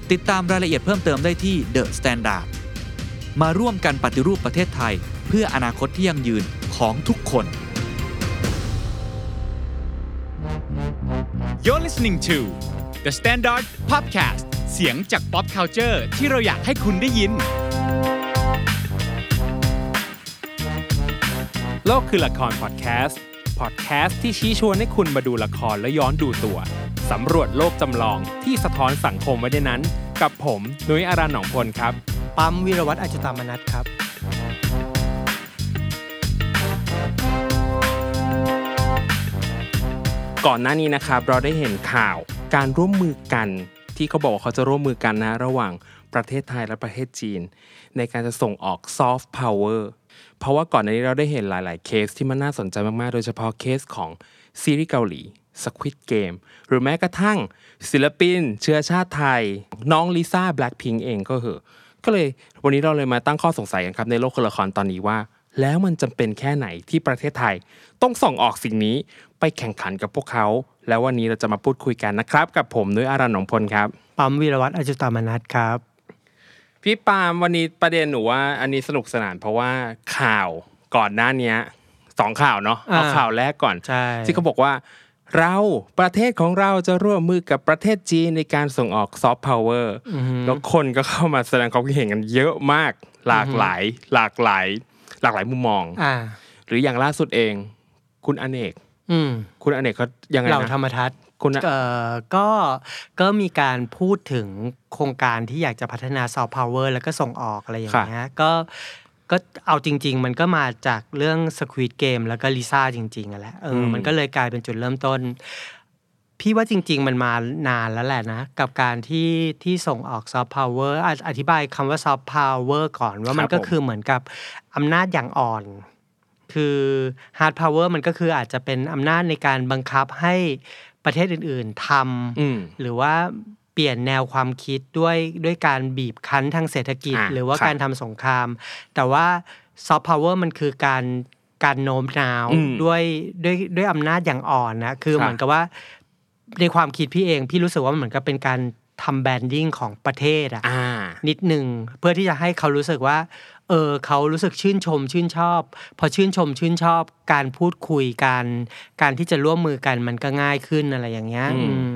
ิ ดตามรายละเอียดเพิ่มเติมได้ที่ The Standard มาร่วมกันปฏิรูปประเทศไทย เพื่ออนาคตที่ยั่งยืนของทุกคน You're listening to The Standard Podcast เสียงจาก pop culture ที่เราอยากให้คุณได้ยิน โลกคือละครพอดแคสต์ พอดแคสต์ที่ชี้ชวนให้คุณมาดูละครและย้อนดูตัว สำรวจโลกจำลองที่สะท้อนสังคมไว้ในนั้น กับผมนุ้ยอารันหนองพลครับ ปั๊มวิรวัตรอจุตามนัทครับ ก่อนหน้านี้นะครับ เราได้เห็นข่าวการร่วมมือกัน ที่เขาบอกว่าเขาจะร่วมมือกันนะ ระหว่างประเทศไทยและประเทศจีน ในการจะส่งออกซอฟต์พาวเวอร์ เพราะว่าก่อนหน้านี้เราได้เห็นหลาย ๆ เคสที่มันน่าสนใจมาก ๆ โดยเฉพาะเคสของซีรีส์เกาหลี Squid Game หรือแม้กระทั่งศิลปิน เชื้อชาติไทย น้องลิซ่าแบล็ p พิงเองก็เหอะก็เลยวันนี้เราเลยมาตั้งข้อสงสัยกันครับในโลกละครตอนนี้ว่า แล้วมันจำเป็นแค่ไหนที่ประเทศไทย ต้องส่งออกสิ่งนี้ไปแข่งขันกับพวกเขา แล้ววันนี้เราจะมาพูดคุยกันนะครับ กับผมนุ้ยอารันหนองพลครับปั๊มวิรวัตรอจุตามนัทครับ พี่ปาล์มวันนี้ประเด็นหนูว่า อันนี้สนุกสนานเพราะว่าข่าวก่อนหน้าเนี้ยสองข่าวเนาะเอาอ่าข่าวแรกก่อนใช่ที่เขาบอกว่า เราประเทศของเราจะร่วมมือกับประเทศจีนในการส่งออกซอฟต์พาวเวอร์แล้วคนก็เข้ามาแสดงความคิดเห็นกันเยอะมาก หลากหลาย หลากหลาย หลากหลายมุมมองอ่าหรืออย่างล่าสุดเอง คุณอเนกอืมคุณอเนกเขายังไงเหล่าธรนะรมทัศน์ คุณอะเอ่อก็ก็มีการพูดถึงโครงการที่อยากจะพัฒนาซอฟต์พาวเวอร์แล้วก็ส่งออกอะไรอย่างเงี้ยก็ก็เอาจริง ๆ มันก็มาจากเรื่อง Squid Game แล้วก็ลิซ่าจริงๆอะแหละเอออมมันก็เลยกลายเป็นจุดเริ่มต้น พี่ว่าจริง ๆ มันมานานแล้วแหละนะ กับการที่ที่ส่งออกซอฟต์พาวเวอร์อธิบายคำว่าซอฟต์พาวเวอร์ก่อนว่ามันก็คือเหมือนกับอำนาจอย่างอ่อนคือ hard power มันก็คืออาจจะเป็นอำนาจในการบังคับให้ ประเทศอื่นๆทำอืมหรือว่าเปลี่ยนแนวความคิดด้วยด้วยการบีบคั้นทางเศรษฐกิจอ่าหรือว่าครับการทำสงคราม แต่ว่าซอฟต์พาวเวอร์มันคือการการโน้มน้าวอืมด้วยด้วยด้วยอำนาจอย่างอ่อนนะคือครับเหมือนกับว่าในความคิดพี่เอง พี่รู้สึกว่ามันเหมือนกับเป็นการทำ branding ของประเทศอะอ่านิดหนึ่งเพื่อที่จะให้เขารู้สึกว่า เออเขารู้สึกชื่นชมชื่นชอบ พอชื่นชมชื่นชอบ การพูดคุยการการที่จะร่วมมือกันมันก็ง่ายขึ้นอะไรอย่างเงี้ยอืมอืม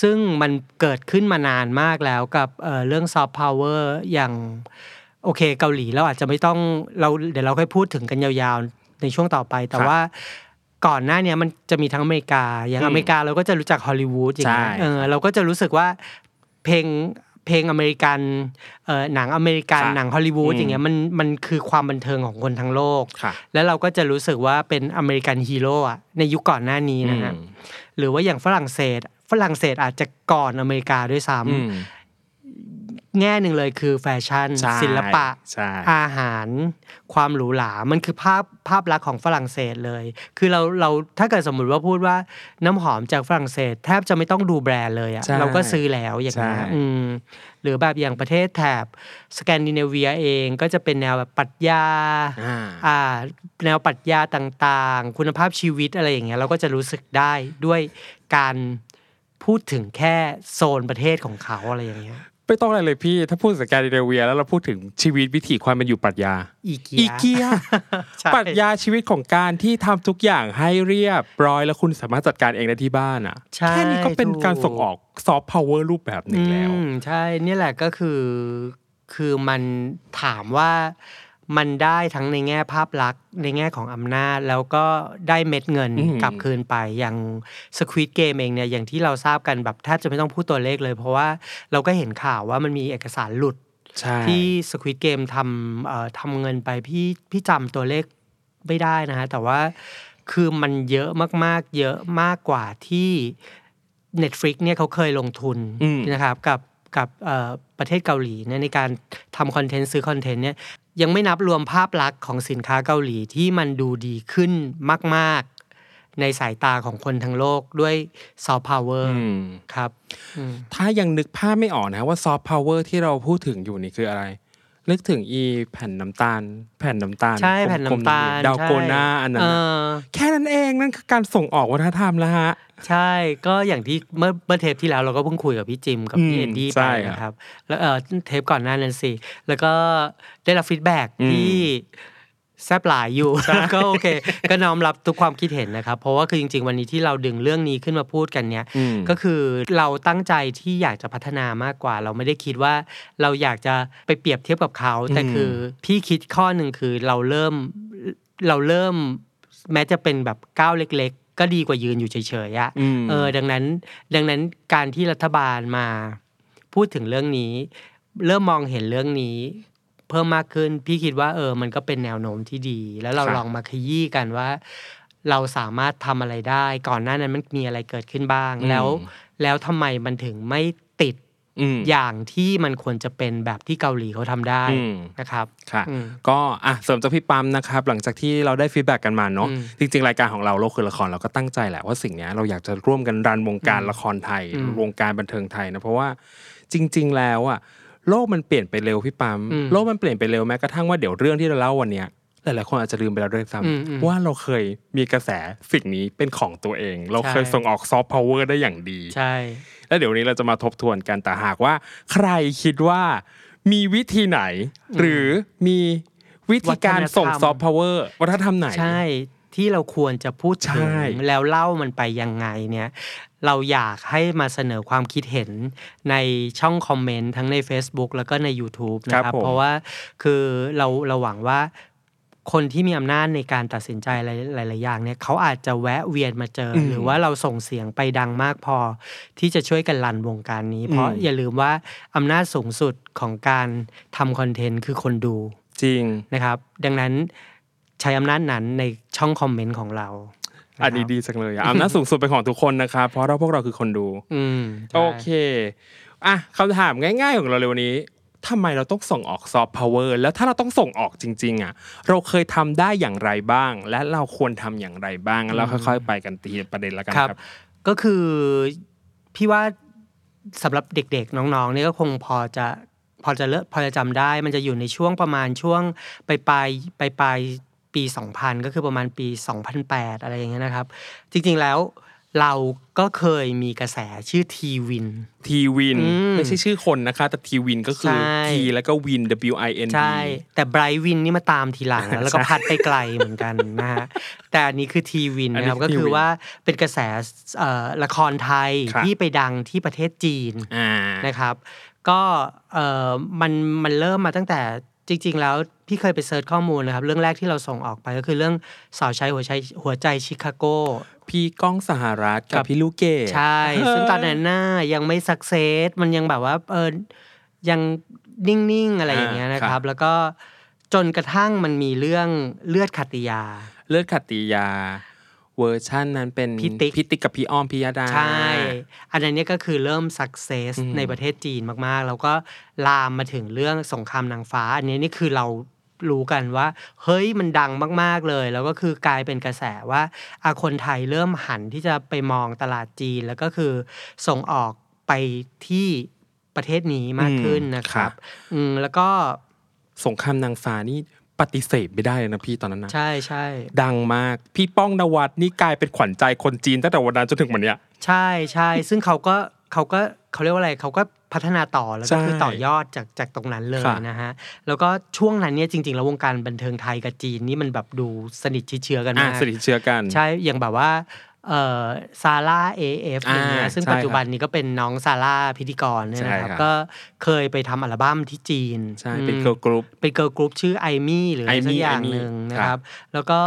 ซึ่งมันเกิดขึ้นมานานมากแล้วกับเอ่อเรื่องซอฟต์พาวเวอร์อย่างโอเคเกาหลีเราอาจจะไม่ต้องเราเดี๋ยวเราค่อยพูดถึงกันยาวๆในช่วงต่อไป แต่ครับว่าก่อนหน้าเนี้ยมันจะมีทั้งอเมริกา อย่างอืมอเมริกาเราก็จะรู้จักฮอลลีวูดอย่างเงี้ยใช่เออเราก็จะรู้สึกว่าเพลง เพลงอเมริกันเอ่อหนังอเมริกันค่ะหนังฮอลลีวูดอืมอย่างเงี้ยมันมันคือความบันเทิงของคนทั้งโลกค่ะแล้วเราก็จะรู้สึกว่าเป็น American hero อะในยุคก่อนหน้านี้นะฮะอืมหรือว่าอย่างฝรั่งเศสฝรั่งเศสอาจจะก่อนอเมริกาด้วยซ้ำอืม แง่หนึ่งเลยคือแฟชั่นใช่ศิลปะใช่อาหาร ความหรูหรา มันคือภาพภาพลักษณ์ของฝรั่งเศสเลย คือเราเราถ้าเกิดสมมุติว่าพูดว่าน้ำหอมจากฝรั่งเศส แทบจะไม่ต้องดูแบรนด์เลยอะใช่เราก็ซื้อแล้วอย่างนี้ยใช่อืมหรือแบบอย่างประเทศแถบสแกนดิเนเวียเองก็จะเป็นแนวแบบปรัชญาอ่าอ่าแนวปรัชญาต่างๆ คุณภาพชีวิตอะไรอย่างเงี้ยเราก็จะรู้สึกได้ด้วยการพูดถึงแค่โซนประเทศของเขาอะไรอย่างเงี้ย ไม่ต้องอะไรเลยพี่ ถ้าพูดสแกนดิเนเวีย แล้วเราพูดถึงชีวิตวิถีความเป็นอยู่ปรัชญา IKEA IKEA ใช่ปรัชญาชีวิตของการที่ทำทุกอย่างให้เรียบร้อยแล้วคุณสามารถจัดการเองได้ที่บ้านอะใช่แค่นี้ก็เป็นการส่งอถูกซอฟต์พาวเวอร์รูปแบบหนึ่งแล้วอืมใช่เนี่ยแหละก็คือคือมันถามว่า มันได้ทั้งในแง่ภาพลักษณ์ในแง่ของอำนาจ แล้วก็ได้เม็ดเงินอืมกลับคืนไปอย่าง Squid Game เองเนี่ยอย่างที่เราทราบกันแบบแทบจะไม่ต้องพูดตัวเลขเลย เพราะว่าเราก็เห็นข่าวว่ามันมีเอกสารหลุดใช่ที่ Squid Game ทำเอ่อทำเงินไปพี่พี่จำตัวเลขไม่ได้นะฮะแต่ว่าคือมันเยอะมากๆ เยอะมากกว่าที่ Netflix เนี่ยเขาเคยลงทุนอืมนะครับกับกับเอ่อประเทศเกาหลีเนี่ยในการทำคอนเทนต์ซื้อคอนเทนต์เนี่ย ยังไม่นับรวมภาพลักษณ์ของสินค้าเกาหลีที่มันดูดีขึ้นมาก ๆ ในสายตาของคนทั้งโลกด้วยซอฟต์พาวเวอร์อืมครับอืมถ้ายังนึกภาพไม่ออกนะว่าซอฟต์พาวเวอร์ที่เราพูดถึงอยู่นี่คืออะไร นึกถึงอีแผ่นน้ำตาล แผ่นน้ำตาลใช่แผ่นกลมๆน้ำตาลดัลโกนาใช่อันนั้นเอน่ะอแค่นั้นเองนั่นคือการส่งออกวัฒนธรรมแล้วฮะใช่ก็อย่างที่เมื่อเมื่อเทปที่แล้วเราก็เพิ่งคุยกับพี่จิมกับพี่อืมเอ็ดดี้ใช่ไปครับนะครับ แล้วเออเทปก่อนหน้านั้นสิแล้วก็ได้รับฟีดแบ็กอืมที่ แซบหลายอยู่ก็โอเค ก็น้อมรับทุกความคิดเห็นนะครับ เพราะว่าคือจริง ๆ วันนี้ที่เราดึงเรื่องนี้ขึ้นมาพูดกันเนี่ยอืมก็คือเราตั้งใจที่อยากจะพัฒนามากกว่า เราไม่ได้คิดว่าเราอยากจะไปเปรียบเทียบกับเขาแต่อืมคือพี่คิดข้อหนึ่งคือเราเริ่มเราเริ่มแม้จะเป็นแบบก้าวเล็ก ๆ ก็ดีกว่ายืนอยู่เฉยๆอะอืมเออดังนั้นดังนั้นการที่รัฐบาลมาพูดถึงเรื่องนี้ เริ่มมองเห็นเรื่องนี้ เพิ่มมากขึ้น พี่คิดว่าเออ มันก็เป็นแนวโน้มที่ดี แล้วเราครับลองมาขยี้กันว่า เราสามารถทำอะไรได้ ก่อนหน้านั้นมันมีอะไรเกิดขึ้นบ้างแล้ว แล้วทำไมมันถึงไม่ติดอืมอย่างที่มันควรจะเป็นแบบที่เกาหลีเขาทำได้อืมนะครับค่ะอืมก็อะเสริมจากพี่ปั๊มนะครับ หลังจากที่เราได้ฟีดแบ็กกันมาเนาะอืมจริง ๆ รายการของเราโลกคือละครเราก็ตั้งใจแหละว่าสิ่งเนี้ยเราอยากจะร่วมกันรันวงการละครไทยอืมวงการบันเทิงไทยนะเพราะว่าจริง ๆ แล้วอะ โลกมันเปลี่ยนไปเร็วพี่ปั๊มอืมโลกมันเปลี่ยนไปเร็วแม้กระทั่งว่าเดี๋ยวเรื่องที่เราเล่าวันเนี้ยหลายๆคนอาจจะลืมไปแล้วด้วยซ้ำอืมอืมว่าเราเคยมีกระแสสิ่งนี้เป็นของตัวเอง เราเคยใช่ส่งออกซอฟต์พาวเวอร์ได้อย่างดี ใช่ แล้วเดี๋ยววันนี้เราจะมาทบทวนกันแต่หากว่า ใครคิดว่ามีวิธีไหน หรือมีวิธีการส่งวัฒนธรรมซอฟต์พาวเวอร์วัฒนธรรมไหน ใช่ ที่เราควรจะพูดถึงใช่แล้วเล่ามันไปยังไงเนี่ยเราอยากให้มาเสนอความคิดเห็นในช่องคอมเมนต์ทั้งใน Facebook แล้วก็ใน YouTube นะครับผมเพราะว่าคือเราเราหวังว่าคนที่มีอำนาจในการตัดสินใจหลายหลายๆอย่างเนี่ยเขาอาจจะแวะเวียนมาเจออมหรือว่าเราส่งเสียงไปดังมากพอ ที่จะช่วยกันรันวงการนี้ เพราะอืมอย่าลืมว่าอำนาจสูงสุดของการทำคอนเทนต์คือคนดูจริงนะครับ ดังนั้น ใช้อำนาจนั้นในช่องคอมเมนต์ของเราอันนี้ดีจังเลยอะอำนาจสูงสุดเป็นของทุกคนนะครับเพราะเราพวกเราคือคนดู อืมใช่โอเคอะคำถามง่าย ๆ ของเราเลยวันนี้ทำไมเราต้องส่งออกซอฟต์พาวเวอร์แล้วถ้าเราต้องส่งออกจริง ๆ อะ เราเคยทำได้อย่างไรบ้าง และเราควรทำอย่างไรบ้างแล้วค่อย ๆ ไปกันทีละประเด็นละกันครับครับ ก็คือพี่ว่าสำหรับเด็กๆ น้องๆเนี่ยก็คงพอจะพอจะเลอะพอจะจำได้ มันจะอยู่ในช่วงประมาณช่วงปลายปลายปลาย ปลายปี 2000 ก็คือประมาณปี 2008 อะไรอย่างเงี้ยนะครับ จริงๆแล้วเราก็เคยมีกระแสชื่อทีวินทีวินอืมไม่ใช่ชื่อคนนะคะ แต่ทีวินก็คือใช่ทีแล้วก็วิน W I N D ใช่แต่ไบรท์วินนี่มาตามทีหลังนะแล้วก็พัดไปไกลเหมือนกันนะฮะแต่อันนี้คือทีวินอันนี้นะครับคือก็คือ T-Win ว่าเป็นกระแสเอ่อละครไทยครับที่ไปดังที่ประเทศจีนอ่านะครับ ก็เอ่อมันมันเริ่มมาตั้งแต่ จริง ๆ แล้วพี่เคยไป search ข้อมูลนะครับ เรื่องแรกที่เราส่งออกไปก็คือเรื่องสาวใช้หัวใจหัวใจชิคาโก พี่ก้องสหรัฐกักับบ พี่ลูกเกด ใช่ ซึ่งตอนนั้นน่ายังไม่ success มันยังแบบว่าเออยังนิ่ง ๆ อะไรอย่างเงี้ยนะคครับ แล้วก็จนกระทั่งมันมีเรื่องเลือดขัตติยา เลือดขัตติยา เวอร์ชั่นนั้นเป็นพี่ติ๊กพี่ติ๊กกับพี่อ้อมพิยดา ใช่ อันนั้นเนี่ยก็คือเริ่มสักเซสอืมในประเทศจีนมากๆ แล้วก็ลามมาถึงเรื่องสงครามนางฟ้า อันนี้นี่คือเรารู้กันว่า เฮ้ยมันดังมาก ๆเลย แล้วก็คือกลายเป็นกระแสว่าอาคนไทยเริ่มหันที่จะไปมองตลาดจีน แล้วก็คือส่งออกไปที่ประเทศนี้มากขึ้นนะครับ อืมแล้วก็สงครามนางฟ้านี่ ปฏิเสธไม่ได้เลยนะพี่ตอนนั้นนะใช่ใช่ดังมากพี่ป้องนวัดนี่กลายเป็นขวัญใจคนจีนตั้งแต่วันนั้นจนถึงวันเนี้ยใช่ใช่ซึ่งเขาก็เขาก็เขาเรียกว่าอะไรเขาก็พัฒนาต่อแล้วก็คือใช่ต่อยอดจากจากตรงนั้นเลยครับนะฮะแล้วก็ช่วงนั้นเนี่ยจริงๆแล้ววงการบันเทิงไทยกับจีนนี่มันแบบดูสนิทชิดเชื้อกันอะมากสนิทเชื้อกัน ใช่อย่างแบบว่า เอ่อซาร่า AF อย่างเงี้ยอ่าซึ่งใช่ปัจจุบันนี้ก็เป็นน้องซาร่าพิธีกรเนี่ยนะครับใช่ครับก็เคยไปทำอัลบั้มที่จีนใช่เป็นอืมเกิร์ลกรุ๊ปเป็นเกิร์ลกรุ๊ปชื่อไอมี่หรืออะไรสัก Aimee อย่าง Aimee หนึ่งนะคครัรับบแล้วก็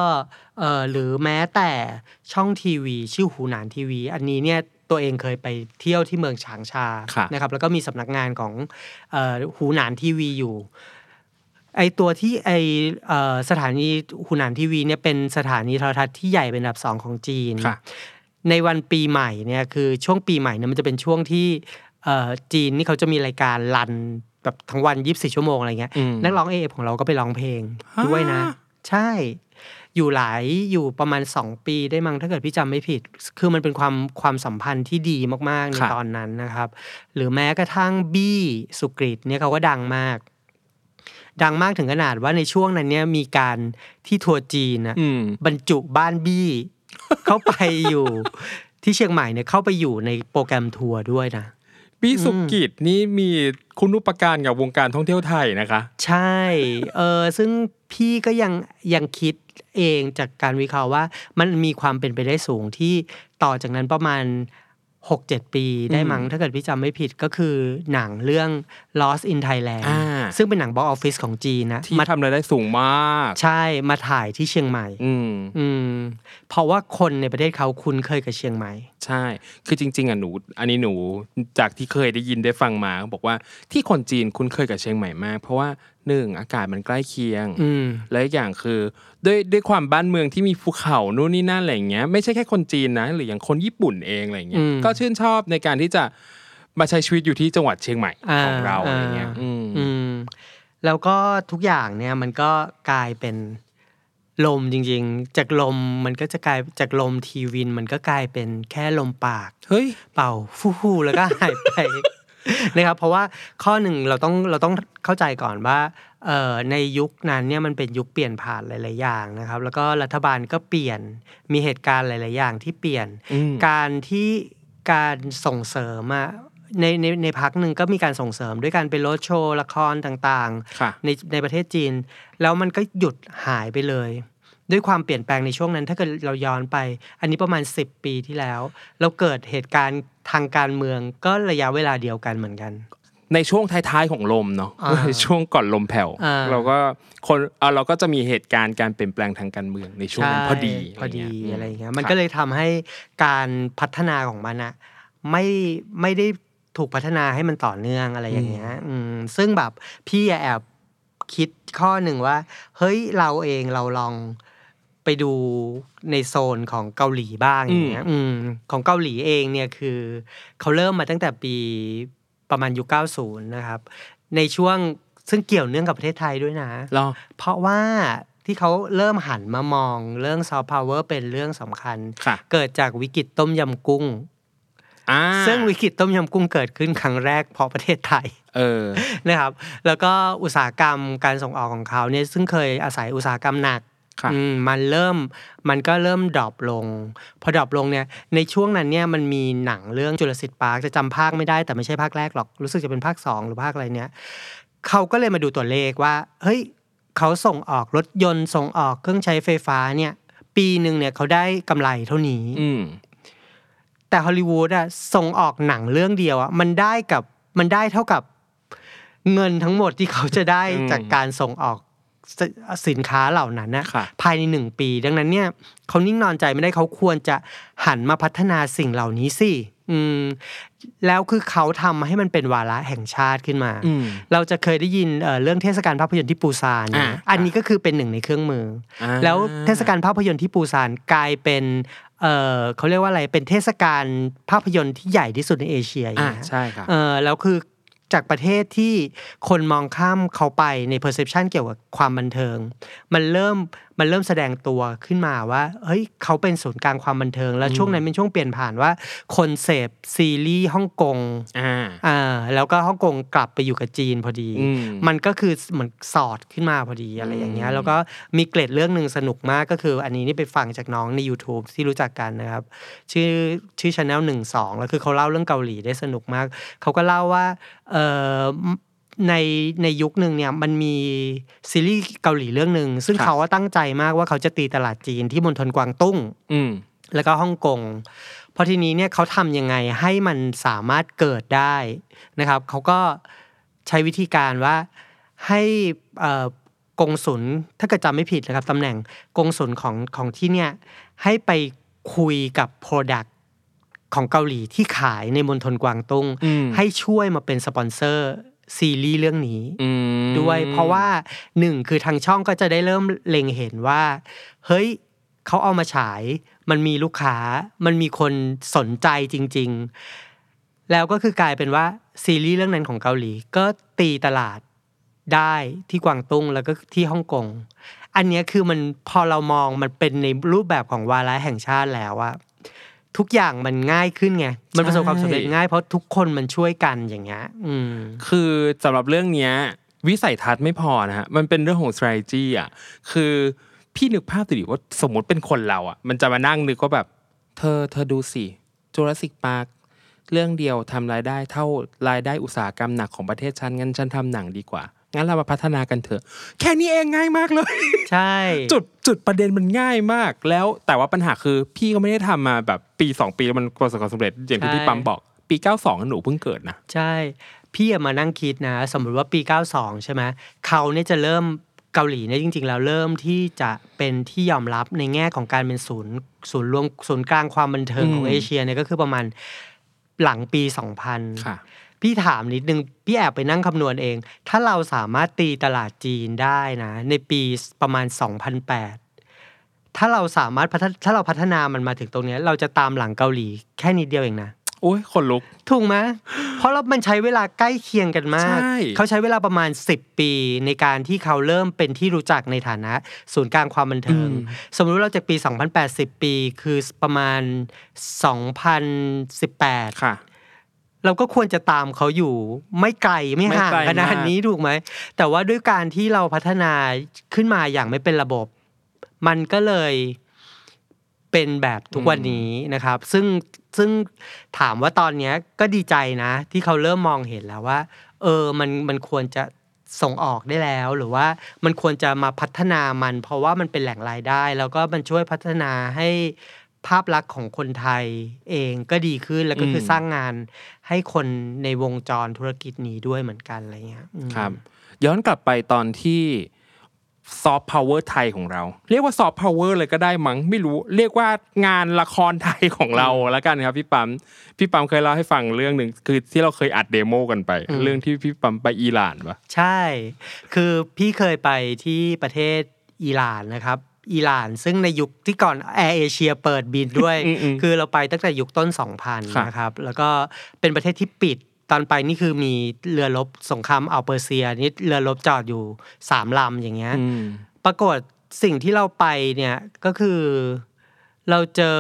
เอ่อหรือแม้แต่ช่องทีวี ชื่อหูหนานทีวี อันนี้เนี่ยตัวเองเคยไปเที่ยวที่เมืองฉางชาครับนะครับแล้วก็มีสำนักงานของเอ่อหูหนานทีวีอยู่ ไอตัวที่ไอเอ่อสถานีหูหนานทีวีเนี่ยเป็นสถานีโทรทัศน์ที่ใหญ่เป็นอันดับสองของจีนค่ะในวันปีใหม่เนี่ยคือช่วงปีใหม่เนี่ยมันจะเป็นช่วงที่เอ่อจีนนี่เขาจะมีรายการรันแบบทั้งวัน24ชั่วโมงอะไรเงี้ยอืมนักร้องเอฟของเราก็ไปร้องเพลงฮะด้วยนะ ใช่ อยู่หลายอยู่ประมาณ2ปีได้มั้งถ้าเกิดพี่จำไม่ผิด คือมันเป็นความความสัมพันธ์ที่ดีมากๆในครับตอนนั้นนะครับ หรือแม้กระทั่งบี้สุกริตเนี่ยเขาก็ดังมาก ดังมากถึงขนาดว่าในช่วงนั้นเนี่ยมีการที่ทัวร์จีนนะอืมบรรจุบ้านบี้เข้าไปอยู่ที่เชียงใหม่เนี่ยเข้าไปอยู่ในโปรแกรมทัวร์ด้วยนะพี่สุกิจนี่มีคุณอุปการกับวงการท่องเที่ยวไทยนะคะ ใช่เออซึ่งพี่ก็ยังยังคิดเองจากการวิเคราะห์ว่า มันมีความเป็นไปได้สูงที่ต่อจากนั้นประมาณ 6-7 ปีได้มั้งถ้าเกิดพี่จำไม่ผิดก็คือหนังเรื่อง Lost in Thailand อ่าซึ่งเป็นหนังบ็อกออฟฟิศของจีนนะที่มาทำรายได้สูงมาก ใช่มาถ่ายที่เชียงใหม่อืมอืมเพราะว่าคนในประเทศเขาคุ้นเคยกับเชียงใหม่ ใช่ คือจริง ๆอะหนู อันนี้หนูจากที่เคยได้ยินได้ฟังมาเขาบอกว่าที่คนจีนคุ้นเคยกับเชียงใหม่มาก เพราะว่า หนึ่งอากาศมันใกล้เคียงอืมและอีกอย่างคือ ด้วยด้วยความบ้านเมืองที่มีภูเขานู่นนี่นั่นอะไรอย่างเงี้ยไม่ใช่แค่คนจีนนะ หรืออย่างคนญี่ปุ่นเองอะไรอย่างเงี้ยอืมก็ชื่นชอบในการที่จะมาใช้ชีวิตอยู่ที่จังหวัดเชียงใหม่อ่าของเราอะไรเงี้ยอ่าอืมอืมแล้วก็ทุกอย่างเนี่ยมันก็กลายเป็นลมจริง ๆ จากลมมันก็จะกลายจากลมทีวินมันก็กลายเป็นแค่ลมปาก เฮ้ย เป่าฟู่ๆแล้วก็หายไป นะครับเพราะว่าข้อหนึ่งเราต้องเราต้องเข้าใจก่อนว่าเอ่อในยุคนั้นเนี่ยมันเป็นยุคเปลี่ยนผ่านหลาย ๆ อย่างนะครับ แล้วก็รัฐบาลก็เปลี่ยนมีเหตุการณ์หลาย ๆ อย่างที่เปลี่ยนอืมการที่การส่งเสริมอะในในในพักหนึ่งก็มีการส่งเสริมด้วยการไปโรดโชว์ละครต่างค่ะๆในในประเทศจีน แล้วมันก็หยุดหายไปเลย ด้วยความเปลี่ยนแปลงในช่วงนั้น ถ้าเกิดเราย้อนไป อันนี้ประมาณ 10 ปีที่แล้ว เราเกิดเหตุการณ์ทางการเมืองก็ระยะเวลาเดียวกันเหมือนกัน ในช่วงท้ายๆของลมเนาะอ่าในช่วงก่อนลมแผ่วอ่าเราก็คนเอ่อเราก็จะมีเหตุการณ์การเปลี่ยนแปลงทางการเมืองในช่วงนั้นพอดีพอดีอะไรอย่างเงี้ยมันครับก็เลยทำให้การพัฒนาของมันอะไม่ไม่ได้ถูกพัฒนาให้มันต่อเนื่องอะไรอย่างเงี้ยอืมซึ่งแบบพี่อะแอบคิดข้อหนึ่งว่า เฮ้ยเราเองเราลอง ไปดูในโซนของเกาหลีบ้างอย่างเงี้ยอืมของเกาหลีเองเนี่ยคือเขาเริ่มมาตั้งแต่ปีประมาณยุค90 นะครับ ในช่วงซึ่งเกี่ยวเนื่องกับประเทศไทยด้วยนะรอเพราะว่าที่เขาเริ่มหันมามองเรื่องซอฟต์พาวเวอร์เป็นเรื่องสำคัญค่ะเกิดจากวิกฤตต้มยำกุ้งอ่าซึ่งวิกฤตต้มยำกุ้งเกิดขึ้นครั้งแรกเพราะประเทศไทยเออนะครับ แล้วก็อุตสาหกรรมการส่งออกของเขาเนี่ยซึ่งเคยอาศัยอุตสาหกรรมหนักค่ะอื มมันเริ่มมันก็เริ่ม drop ลง พอ drop ลงเนี่ยในช่วงนั้นเนี่ยมันมีหนังเรื่อง Jurassic Park จะจำภาคไม่ได้แต่ไม่ใช่ภาคแรกหรอก รู้สึกจะเป็นภาคสองหรือภาคอะไรเนี่ยเขาก็เลยมาดูตัวเลขว่า เฮ้ยเขาส่งออกรถยนต์ส่งออกเครื่องใช้ไฟฟ้าเนี่ย ปีหนึ่งเนี่ยเขาได้กำไรเท่านี้อืมแต่ฮอลลีวูดอะส่งออกหนังเรื่องเดียวอะมันได้กับมันได้เท่ากับเงินทั้งหมดที่เขาจะได้อืมจากการส่งออก สสินค้าเหล่านั้นนะค่ะภายในหนึ่งปี ดังนั้นเนี่ยเขานิ่งนอนใจไม่ได้เขาควรจะหันมาพัฒนาสิ่งเหล่านี้สิอืมแล้วคือเขาทำให้มันเป็นวาระแห่งชาติขึ้นมาอืมเราจะเคยได้ยินเอ่อเรื่องเทศกาลภาพยนตร์ที่ปูซานเนี่ยอ่าอันนี้ก็คือเป็นหนึ่งในเครื่องมือออ่าแล้วเทศกาลภาพยนตร์ที่ปูซานกลายเป็นเออเขาเรียกว่าอะไรเป็นเทศกาลภาพยนตร์ที่ใหญ่ที่สุดในเอเชียอย่างอ่าเงี้ยใช่ค่ะเออแล้วคือ จากประเทศที่คนมองข้ามเขาไปใน perception เกี่ยวกับความบันเทิง มันเริ่มมันเริ่มแสดงตัวขึ้นมาว่าเฮ้ยเขาเป็นศูนย์กลางความบันเทิง แล้วช่วงนั้นเป็นช่วงเปลี่ยนผ่านว่า คนเสพซีรีส์ฮ่องกงอ่าอ่าแล้วก็ฮ่องกงกลับไปอยู่กับจีนพอดีอืมมันก็คือเหมือนสอดขึ้นมาพอดีอะไรอย่างเงี้ยอืมแล้วก็มีเกร็ดเรื่องหนึ่งสนุกมากก็คือ อันนี้นี่ไปฟังจากน้องใน YouTube ที่รู้จักกันนะครับ ชื่อชื่อช anel หนึ่งสองแล้วคือเขาเล่าเรื่องเกาหลีได้สนุกมากเขาก็เล่าว่าเออในในยุคหนึ่งเนี่ยมันมีซีรีส์เกาหลีเรื่องหนึ่งซึ่งครับเขาว่าตั้งใจมากว่าเขาจะตีตลาดจีนที่มณฑลกวางตุ้ง อืมแล้วก็ฮ่องกงเพราะทีนี้เนี่ยเขาทำยังไงให้มันสามารถเกิดได้นะครับเขาก็ใช้วิธีการว่าให้เอ่อกงสุลถ้าเกิดจำไม่ผิดนะครับตำแหน่งกงสุลของของที่เนี่ยให้ไปคุยกับ Product ของเกาหลีที่ขายในมณฑลกวางตุ้งอืมให้ช่วยมาเป็นสปอนเซอร์ซีรีส์เรื่องนี้อืมด้วยเพราะว่าหนึ่งคือทางช่องก็จะได้เริ่มเล็งเห็นว่า เฮ้ยเขาเอามาฉาย มันมีลูกค้า มันมีคนสนใจจริง ๆ แล้วก็คือกลายเป็นว่าซีรีส์เรื่องนั้นของเกาหลี ก็ตีตลาดได้ที่กวางตุ้งแล้วก็ที่ฮ่องกงอันเนี้ยคือมันพอเรามองมันเป็นในรูปแบบของวาระแห่งชาติแล้วอะ ทุกอย่างมันง่ายขึ้นไง มันประสบความสำเร็จง่ายเพราะทุกคนมันช่วยกันอย่างเงี้ยอืมคือสำหรับเรื่องเนี้ยวิสัยทัศน์ไม่พอนะฮะ มันเป็นเรื่องของ strategy อะ คือพี่นึกภาพดิว่าสมมติเป็นคนเราอะ มันจะมานั่งนึกว่าแบบ เธอเธอดูสิจูราสสิกพาร์คเรื่องเดียวทำรายได้เท่ารายได้อุตสาหกรรมหนักของประเทศฉันงั้นฉันทำหนังดีกว่า งั้นเรามาพัฒนากันเถอะ แค่นี้เองง่ายมากเลย ใช่ จุดจุดประเด็นมันง่ายมาก แล้วแต่ว่าปัญหาคือ พี่ก็ไม่ได้ทำมาแบบปีสองปีแล้วมันประสบความสำเร็จอย่างที่ใช่พี่ปั๊มบอก ปีเก้าสองหนูเพิ่งเกิดนะใช่ พี่อะมานั่งคิดนะ สมมติว่าปี 92 ใช่ไหมเขาเนี่ยจะเริ่มเกาหลีเนี่ยจริง ๆ แล้วเริ่มที่จะเป็นที่ยอมรับในแง่ของการเป็นศูนย์ศูนย์รวมศูนย์กลางความบันเทิงของอืมเอเชียเนี่ยก็คือประมาณหลังปี 2000ค่ะ พี่ถามนิดนึง พี่แอบไปนั่งคำนวณเอง ถ้าเราสามารถตีตลาดจีนได้นะ ในปีประมาณ 2008 ถ้าเราสามารถพัฒนถ้าเราพัฒนามันมาถึงตรงเนี้ยเราจะตามหลังเกาหลีแค่นิดเดียวเองนะโอ้ยคนลุกถูกไหมเพราะเรามันใช้เวลาใกล้เคียงกันมากใช่เขาใช้เวลาประมาณ 10 ปีในการที่เขาเริ่มเป็นที่รู้จักในฐานะ ศูนย์กลางความบันเทิง สมมติว่าเราจากปี 2080 ปี คือประมาณ 2018 ค่ะ เราก็ควรจะตามเขาอยู่ ไม่ไกลไม่ห่างไม่ไกลขนาดมากนี้ถูกไหม แต่ว่าด้วยการที่เราพัฒนาขึ้นมาอย่างไม่เป็นระบบ มันก็เลยเป็นแบบทุกวันนี้นะครับ ซึ่งซึ่งถามว่าตอนเนี้ยก็ดีใจนะ ที่เขาเริ่มมองเห็นแล้วว่า เออมันมันควรจะส่งออกได้แล้วหรือว่ามันควรจะมาพัฒนามัน เพราะว่ามันเป็นแหล่งรายได้ แล้วก็มันช่วยพัฒนาให้ ภาพลักษณ์ของคนไทยเองก็ดีขึ้นแล้วก็คืออมสร้างงานให้คนในวงจรธุรกิจนี้ด้วยเหมือนกันอะไรเงี้ยอืมครับ ย้อนกลับไปตอนที่ซอฟต์พาวเวอร์ไทยของเรา เรียกว่าซอฟต์พาวเวอร์เลยก็ได้มั้งไม่รู้ เรียกว่างานละครไทยของเราแล้วกันครับพี่ปั๊มพี่ปั๊มเคยเล่าให้ฟังเรื่องหนึ่งคือที่เราเคยอัด demo กันไปอืมเรื่องที่พี่ปั๊มไปอิหร่านปะใช่ คือพี่เคยไปที่ประเทศอิหร่านนะครับ อิหร่าน ซึ่งในยุคที่ก่อนแอร์เอเชียเปิดบินด้วยอืมอืมคือเราไปตั้งแต่ยุคต้นครับ2000 นะครับ แล้วก็เป็นประเทศที่ปิดตอนไปนี่คือมีเรือรบสงครามอัลเปอร์เซียนี่เรือรบจอดอยู่สามลำอย่างเงี้ยอืมปรากฏสิ่งที่เราไปเนี่ยก็คือเราเจอ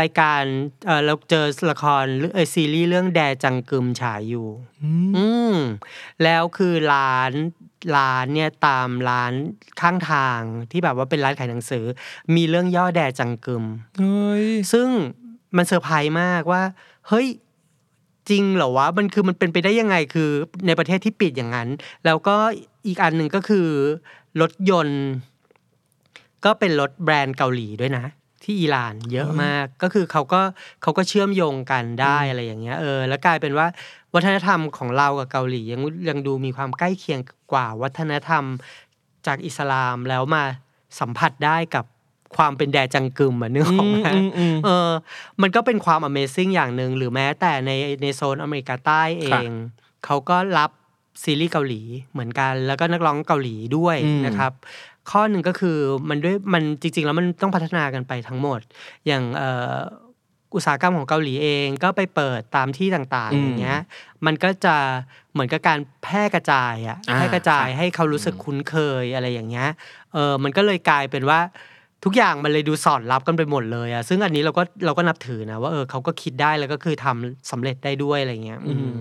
รายการเออเราเจอละครเออซีรีส์เรื่องแดจังกึมฉายอยู่ อืมแล้วคือร้าน ร้านเนี่ยตามร้านข้างทางที่แบบว่าเป็นร้านขายหนังสือ มีเรื่องย่อแดจังกึมเฮ้ยซึ่งมันเซอร์ไพรส์มากว่า เฮ้ยจริงเหรอวะมันคือมันเป็นไปได้ยังไงคือในประเทศที่ปิดอย่างนั้น แล้วก็อีกอันหนึ่งก็คือรถยนต์ ก็เป็นรถแบรนด์เกาหลีด้วยนะ ที่อิหร่านเยอะมากก็คือเขาก็เขาก็เชื่อมโยงกันได้อะไรอย่างเงี้ยเออแล้วกลายเป็นว่าวัฒนธรรมของเรากับเกาหลียังยังดูมีความใกล้เคียงกว่าวัฒนธรรมจากอิสลามแล้วมาสัมผัสได้กับความเป็นแดจังกึมอะนึกออกไหมอืมอืมเออ มันก็เป็นความ Amazing อย่างหนึ่งหรือแม้แต่ในในโซนอเมริกาใต้เอค่ะงเขาก็รับซีรีส์เกาหลีเหมือนกัน แล้วก็นักร้องเกาหลีด้วยอืมนะครับ ข้อหนึ่งก็คือมันด้วยมันจริง ๆ แล้วมันต้องพัฒนากันไปทั้งหมด อย่างเอ่ออุตสาหกรรมของเกาหลีเองก็ไปเปิดตามที่ต่างๆอืมอย่างเงี้ยมันก็จะเหมือนกับการแพร่กระจายอะอ่าแพร่กระจายครับให้เขารู้สึกคุ้นเคยอะไรอย่างเงี้ยเออมันก็เลยกลายเป็นว่าทุกอย่างมันเลยดูสอดรับกันไปหมดเลยอะซึ่งอันนี้เราก็เราก็นับถือนะว่าเออเขาก็คิดได้แล้วก็คือทำสำเร็จได้ด้วยอะไรเงี้ยอืม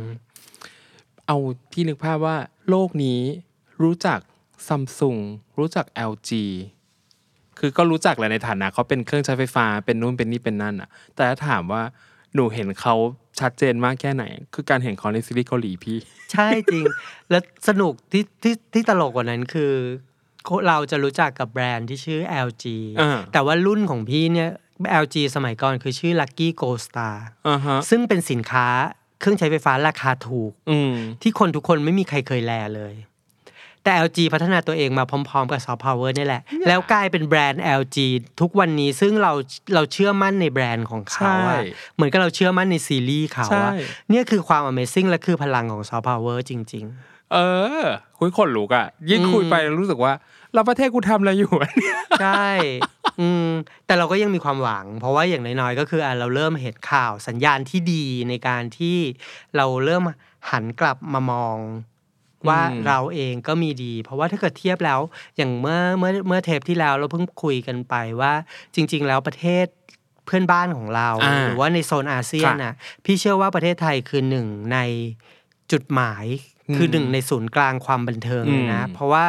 เอาพี่นึกภาพว่าโลกนี้รู้จัก ซัมซุงรู้จัก LG คือก็รู้จักแหละในฐานะเขาเป็นเครื่องใช้ไฟฟ้าเป็นนู่นเป็นนี่เป็นนั่นอะแต่ถ้าถามว่าหนูเห็นเขาชัดเจนมากแค่ไหน คือการเห็นเขาในซีรีส์เกาหลีพี่ ใช่จริง แล้วสนุกที่ที่ที่ตลกกว่านั้นคือเราจะรู้จักกับแบรนด์ที่ชื่อ LG อ่าแต่ว่ารุ่นของพี่เนี่ย LG สมัยก่อนคือชื่อ Lucky Gold Star อ่าฮะซึ่งเป็นสินค้าเครื่องใช้ไฟฟ้าราคาถูกอืมที่คนทุกคนไม่มีใครเคยแลเลย แต่ LG พัฒนาตัวเองมาพร้อม ๆ กับ Soft Power นี่แหละ แล้วกลายเป็นแบรนด์ LG ทุกวันนี้ซึ่งเราเราเชื่อมั่นในแบรนด์ของเขาใช่อะเหมือนกับเราเชื่อมั่นในซีรีส์เขาใช่อะเนี่ยคือความ Amazing และคือพลังของ Soft Power จริงเออ คุยขนลุกอะยิ่งคุยไปรู้สึกว่า เราประเทศกูทำอะไรอยู่อะๆใช่อืมแต่เราก็ยังมีความหวัง เพราะว่าอย่างน้อยๆก็คืออะเราเริ่มเห็นข่าวสัญญาณที่ดีในการที่เราเริ่มหันกลับมามอง ว่าอืมเราเองก็มีดี เพราะว่าถ้าเกิดเทียบแล้วอย่างเมื่อเมื่อเมื่อเทปที่แล้วเราเพิ่งคุยกันไปว่า จริง ๆ แล้วประเทศเพื่อนบ้านของเราอ่าหรือว่าในโซนอาเซียนค่ะน่ะพี่เชื่อว่าประเทศไทยคือหนึ่งในจุดหมายอืมคือหนึ่งในศูนย์กลางความบันเทิงเลยนะอืมเพราะว่า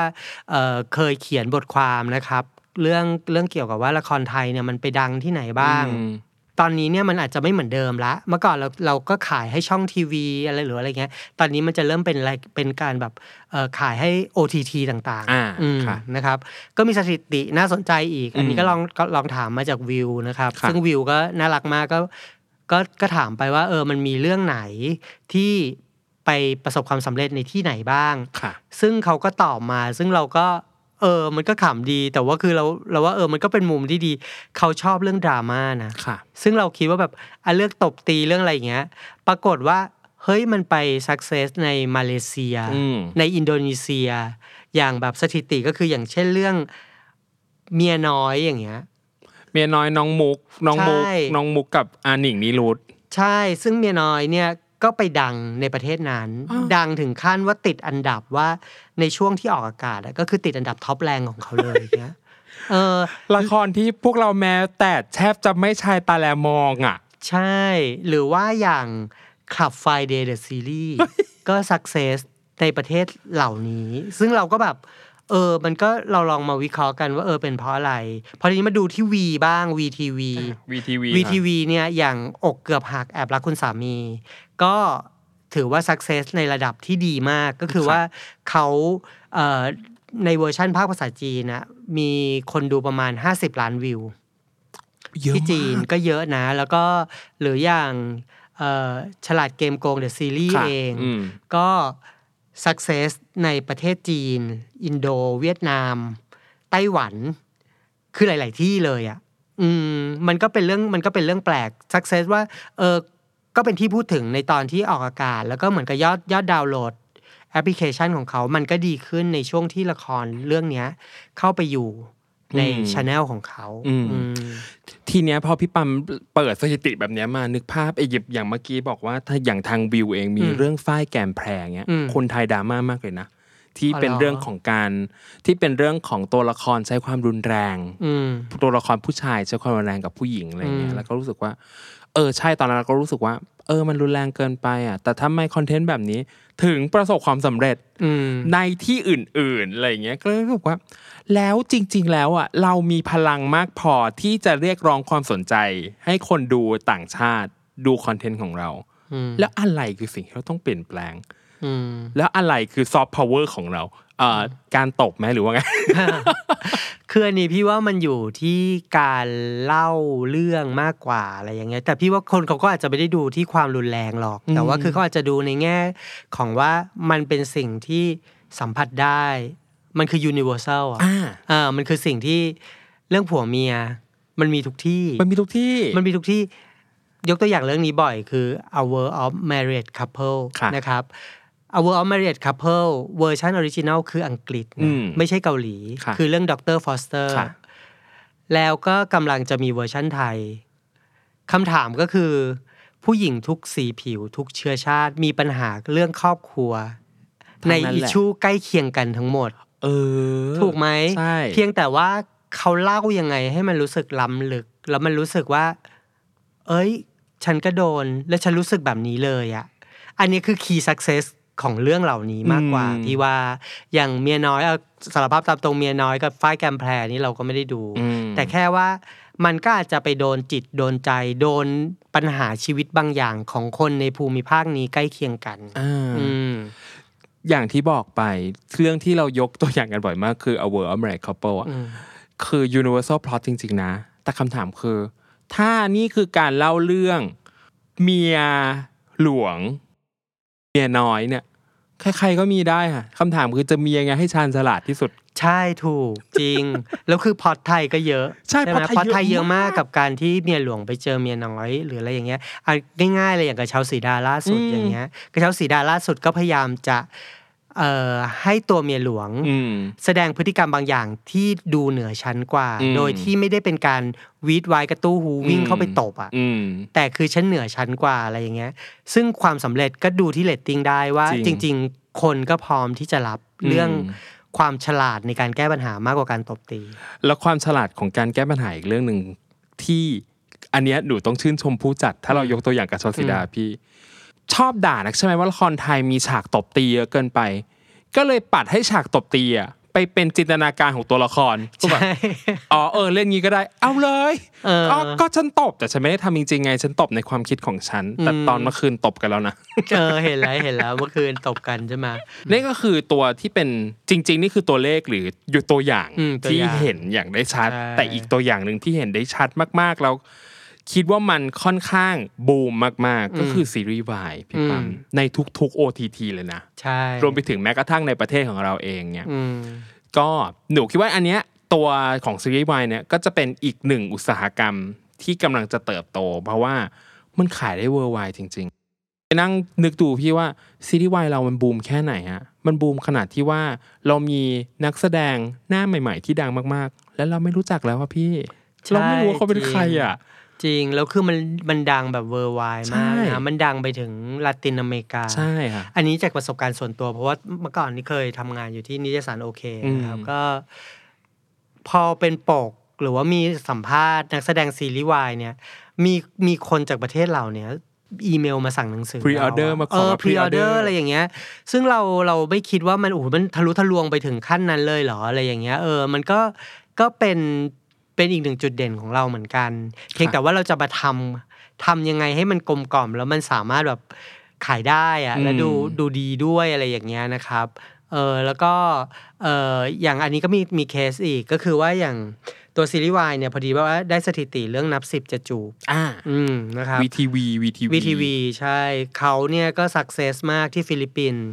เอ่อเคยเขียนบทความนะครับ เรื่องเรื่องเกี่ยวกับว่าละครไทยเนี่ยมันไปดังที่ไหนบ้างอืม ตอนนี้เนี่ยมันอาจจะไม่เหมือนเดิมละ เมื่อก่อนเราเราก็ขายให้ช่องทีวีอะไรหรืออะไรเงี้ย ตอนนี้มันจะเริ่มเป็นอะไรเป็นการแบบเอ่อขายให้ OTT ต่างอ่าอืมค่ะนะครับ ก็มีสถิติน่าสนใจอีก อันนี้อืมก็ลองก็ลองถามมาจากวิวนะครับค่ะซึ่งวิวก็น่ารักมากก็ก็ก็ถามไปว่าเออมันมีเรื่องไหนที่ไปประสบความสำเร็จในที่ไหนบ้างค่ะซึ่งเขาก็ตอบมา ซึ่งเราก็ เออ มันก็ขำดี แต่ว่าคือเราเราว่าเออ มันก็เป็นมุมที่ดี เขาชอบเรื่องดราม่านะค่ะ ซึ่งเราคิดว่าแบบอะเลือกตบตีเรื่องอะไรอย่างเงี้ย ปรากฏว่า เฮ้ย มันไป success ในมาเลเซียอืมในอินโดนีเซีย อย่างแบบสถิติก็คืออย่างเช่นเรื่องเมียน้อยอย่างเงี้ย เมียน้อยน้องมุก น้องมุกใช่น้องมุกกับอาหนิงนิรุตใช่ ซึ่งเมียน้อยเนี่ย ก็ไปดังในประเทศนั้นอ้าวดังถึงขั้นว่าติดอันดับว่าในช่วงที่ออกอากาศอะก็คือติดอันดับ top rank ของเขาเลยอย่างเงี้ยเออละครที่พวกเราแม้แต่แทบจะไม่ชายตาแลมองอะ ใช่ หรือว่าอย่าง Club Friday the Series ก็ success ในประเทศเหล่านี้ ซึ่งเราก็แบบ เออ มันก็เราลองมาวิเคราะห์กันว่าเออเป็นเพราะอะไร พอทีนี้มาดูที่ WeTV บ้าง WeTV WeTV ค่ะ WeTV เนี่ยอย่างอกเกือบหักแอบรักคุณสามี ก็ถือว่า success ในระดับที่ดีมากก็คือครับว่าเขาเอ่อในเวอร์ชั่นภาคภาษาจีนนะมีคนดูประมาณ 50 ล้านวิวเยอะที่จีนมากก็เยอะนะ แล้วก็หรืออย่างเอ่อฉลาดเกมโกง the Series ค่ะเองอืมก็ success ในประเทศจีน อินโด เวียดนาม ไต้หวัน คือหลาย ๆ ที่เลยอะอืมมันก็เป็นเรื่องมันก็เป็นเรื่องแปลก success ว่าเออก็เป็นที่พูดถึงในตอนที่ออกอากาศ แล้วก็เหมือนกับยอดยอดดาวน์โหลดแอปพลิเคชันของเขา มันก็ดีขึ้นในช่วงที่ละครเรื่องนี้เข้าไปอยู่ ในอืมช anel ของเขาอืมอืมทีเนี้ยพอพี่ปั๊มเปิดสถิติแบบเนี้ยมานึกภาพไอ้หยิบอย่างเมื่อกี้บอกว่าถ้าอย่างทางวิวเองมีอืมเรื่องฝ้ายแกมแพรเงี้ยอืมคนไทยดราม่ามากเลยนะที่อ๋อเป็นเหรอเรื่องของการที่เป็นเรื่องของตัวละครใช้ความรุนแรงอืมตัวละครผู้ชายใช้ความรุนแรงกับผู้หญิงอะไรเงี้อืยมแล้วก็รู้สึกว่า เออใช่ตอนนั้นเราก็รู้สึกว่า เออมันรุนแรงเกินไปอะ แต่ทำไมคอนเทนต์แบบนี้ถึงประสบความสำเร็จอืมในที่อื่นๆอะไรเงี้ยก็เลยรู้สึกว่า แล้วจริง ๆ แล้วอะเรามีพลังมากพอที่จะเรียกร้องความสนใจ ให้คนดูต่างชาติดูคอนเทนต์ของเราอืมแล้วอะไรคือสิ่งที่เราต้องเปลี่ยนแปลงอืมแล้วอะไรคือซอฟต์พาวเวอร์ของเราเอ่อการตบไหมหรือว่าไงคืออันนี้พี่ว่ามันอยู่ที่การเล่าเรื่องมากกว่าอะไรอย่างเงี้ยแต่พี่ว่าคนเขาก็อาจจะไม่ได้ดูที่ความรุนแรงหรอก แต่ว่าคือเขาอาจจะดูในแง่ของว่ามันเป็นสิ่งที่สัมผัสได้ มันคือ universal อะอ่าอ่ามันคือสิ่งที่เรื่องผัวเมีย มันมีทุกที่ มันมีทุกที่ มันมีทุกที่ ยกตัวอย่างเรื่องนี้บ่อยคือ A World of Married Couple ค่ะนะครับ A World of Married Couple เวอร์ชัน original คืออังกฤษนะอืมไม่ใช่เกาหลีค่ะคือเรื่อง Doctor Foster ค่ะแล้วก็กำลังจะมีเวอร์ชั่นไทยคำถามก็คือ ผู้หญิงทุกสีผิวทุกเชื้อชาติมีปัญหาเรื่องครอบครัว ในทั้งนั้นอิแหละชูใกล้เคียงกันทั้งหมด เออ ถูกไหมใช่เพียงแต่ว่าเขาเล่ายังไงให้มันรู้สึกล้ำลึก แล้วมันรู้สึกว่า เอ้ย ฉันก็โดน แล้วฉันรู้สึกแบบนี้เลยอะอันนี้คือ key success ของเรื่องเหล่านี้มากกว่าอืมพี่ว่าอย่างเมียน้อยเอาสารภาพตามตรงเมียน้อยกับฝ้ายแกมแพรนี่เราก็ไม่ได้ดูอืมแต่แค่ว่ามันก็อาจจะไปโดนจิตโดนใจ โดนปัญหาชีวิตบางอย่างของคนในภูมิภาคนี้ใกล้เคียงกันอ่าอืม อย่างที่บอกไปเรื่องที่เรายกตัวอย่างกันบ่อยมากคือ A World of Married Couple อะอืมคือ universal plot จริง ๆ นะ แต่คำถามคือ ถ้านี่คือการเล่าเรื่องเมียหลวง เมียน้อยเนี่ย ใครๆก็มีได้ค่ะคำถามคือจะมียังไงให้ชาญฉลาดที่สุดใช่ถูกจริง แล้วคือพล็อตไทยก็เยอะใช่ไหมพล็อตไทยพล็อตไทยเยเยอะอะมากมากกับการที่เมียหลวงไปเจอเมียน้อยหรืออะไรอย่างเงี้ยเอาง่ายๆเลยอย่างกระเช้าสีดาล่าสุดอืมอย่างเงี้ยกระเช้าสีดาล่าสุดก็พยายามจะเอ่อให้ตัวเมียหลวงอืมแสดงพฤติกรรมบางอย่างที่ดูเหนือชั้นกว่าอืมโดยที่ไม่ได้เป็นการวี้ดว้ายกระตู้วู้วิ่งอืมเข้าไปตบอะอืมแต่คือชั้นเหนือชั้นกว่าอะไรอย่างเงี้ย ซึ่งความสำเร็จก็ดูที่เรตติ้งได้ว่าจจริงริง ๆ คนก็พร้อมที่จะรับเรื่องอืม ความฉลาดในการแก้ปัญหามากกว่าการตบตี แล้วความฉลาดของการแก้ปัญหาอีกเรื่องหนึ่งที่อันเนี้ยหนูต้องชื่นชมผู้จัด ถ้าเรายกตัวอย่างกับชนสีดาพี่ ชอบด่านักใช่ไหมว่าละครไทยมีฉากตบตีเยอะเกินไป ก็เลยปัดให้ฉากตบตีอะ ไปเป็นจินตนาการของตัวละครก็แบบใช่อ๋อเออเล่นงี้ก็ได้ เอาเลยเอออ๋อก็ฉันตบแต่ฉันไม่ได้ทำจริงๆไง ฉันตบในความคิดของฉัน แต่อืมตอนเมื่อคืนตบกันแล้วนะเออเห็นแล้วเห็นแล้วเมื่อคืนตบกันใช่ไหมนี่ก็คือตัวที่เป็นจริง ๆ นี่คือตัวเลขหรืออยู่ตัวอย่างอืมตัวที่อย่างเห็นอย่างได้ชัดใช่แต่อีกตัวอย่างหนึ่งที่เห็นได้ชัดมากๆแล้ว คิดว่ามันค่อนข้างบูมมาก ๆ ก็คือซีรีส์วายพี่ปั๊มในทุก ๆ OTT เลยนะใช่รวมไปถึงแม้กระทั่งในประเทศของเราเองเนี่ยอืมก็หนูคิดว่าอันเนี้ยตัวของซีรีส์วายเนี่ยก็จะเป็นอีกหนึ่งอุตสาหกรรมที่กำลังจะเติบโต เพราะว่ามันขายได้เวอร์ไวจริงๆไปนั่งนึกดูพี่ว่าซีรีส์วายเรามันบูมแค่ไหนฮะมันบูมขนาดที่ว่าเรามีนักแสดงหน้าใหม่ ๆ ที่ดังมากๆ แล้วเราไม่รู้จักแล้วว่าพี่ใช่เราไม่รู้ว่าเขาเป็นใครอะ จริง แล้วคือมันมันดังแบบเวอร์ไวมากใช่นะมันดังไปถึงลาตินอเมริกา ใช่ค่ะอันนี้จากประสบการณ์ส่วนตัว เพราะว่าเมื่อก่อนนี่เคยทำงานอยู่ที่นิตยสารโอเคนะครับอืมก็ พอเป็นปกหรือว่ามีสัมภาษณ์นักแสดงซีรีส์วายเนี่ย มีมีคนจากประเทศเราเนี่ยอีเมลมาสั่งหนังสือพรีออเดอร์ะมาขเอออมาพรีออเดอ pre-order ร์อะไรอย่างเงี้ย ซึ่งเราเราไม่คิดว่ามันโอ้โหมันทะลุทะลวงไปถึงขั้นนั้นเลยเหรออะไรอย่างเงี้ยเออมันก็ก็เป็น เป็นอีกหนึ่งจุดเด่นของเราเหมือนกัน เพียงแต่ว่าเราจะมาทำทำยังไงให้มันกลมกล่อม แล้วมันสามารถแบบขายได้อะและดูอืมดูดีด้วยอะไรอย่างเงี้ยนะครับเออแล้วก็เอออย่างอันนี้ก็มีมีเคสอีกก็คือว่าอย่างตัวซีรีส์วายเนี่ยพอดีว่าได้สถิติเรื่องนับสิบจะจูบอ่าอืมนะครับ VTV VTV VTV ใช่เขาเนี่ยก็ success มากที่ฟิลิปปินส์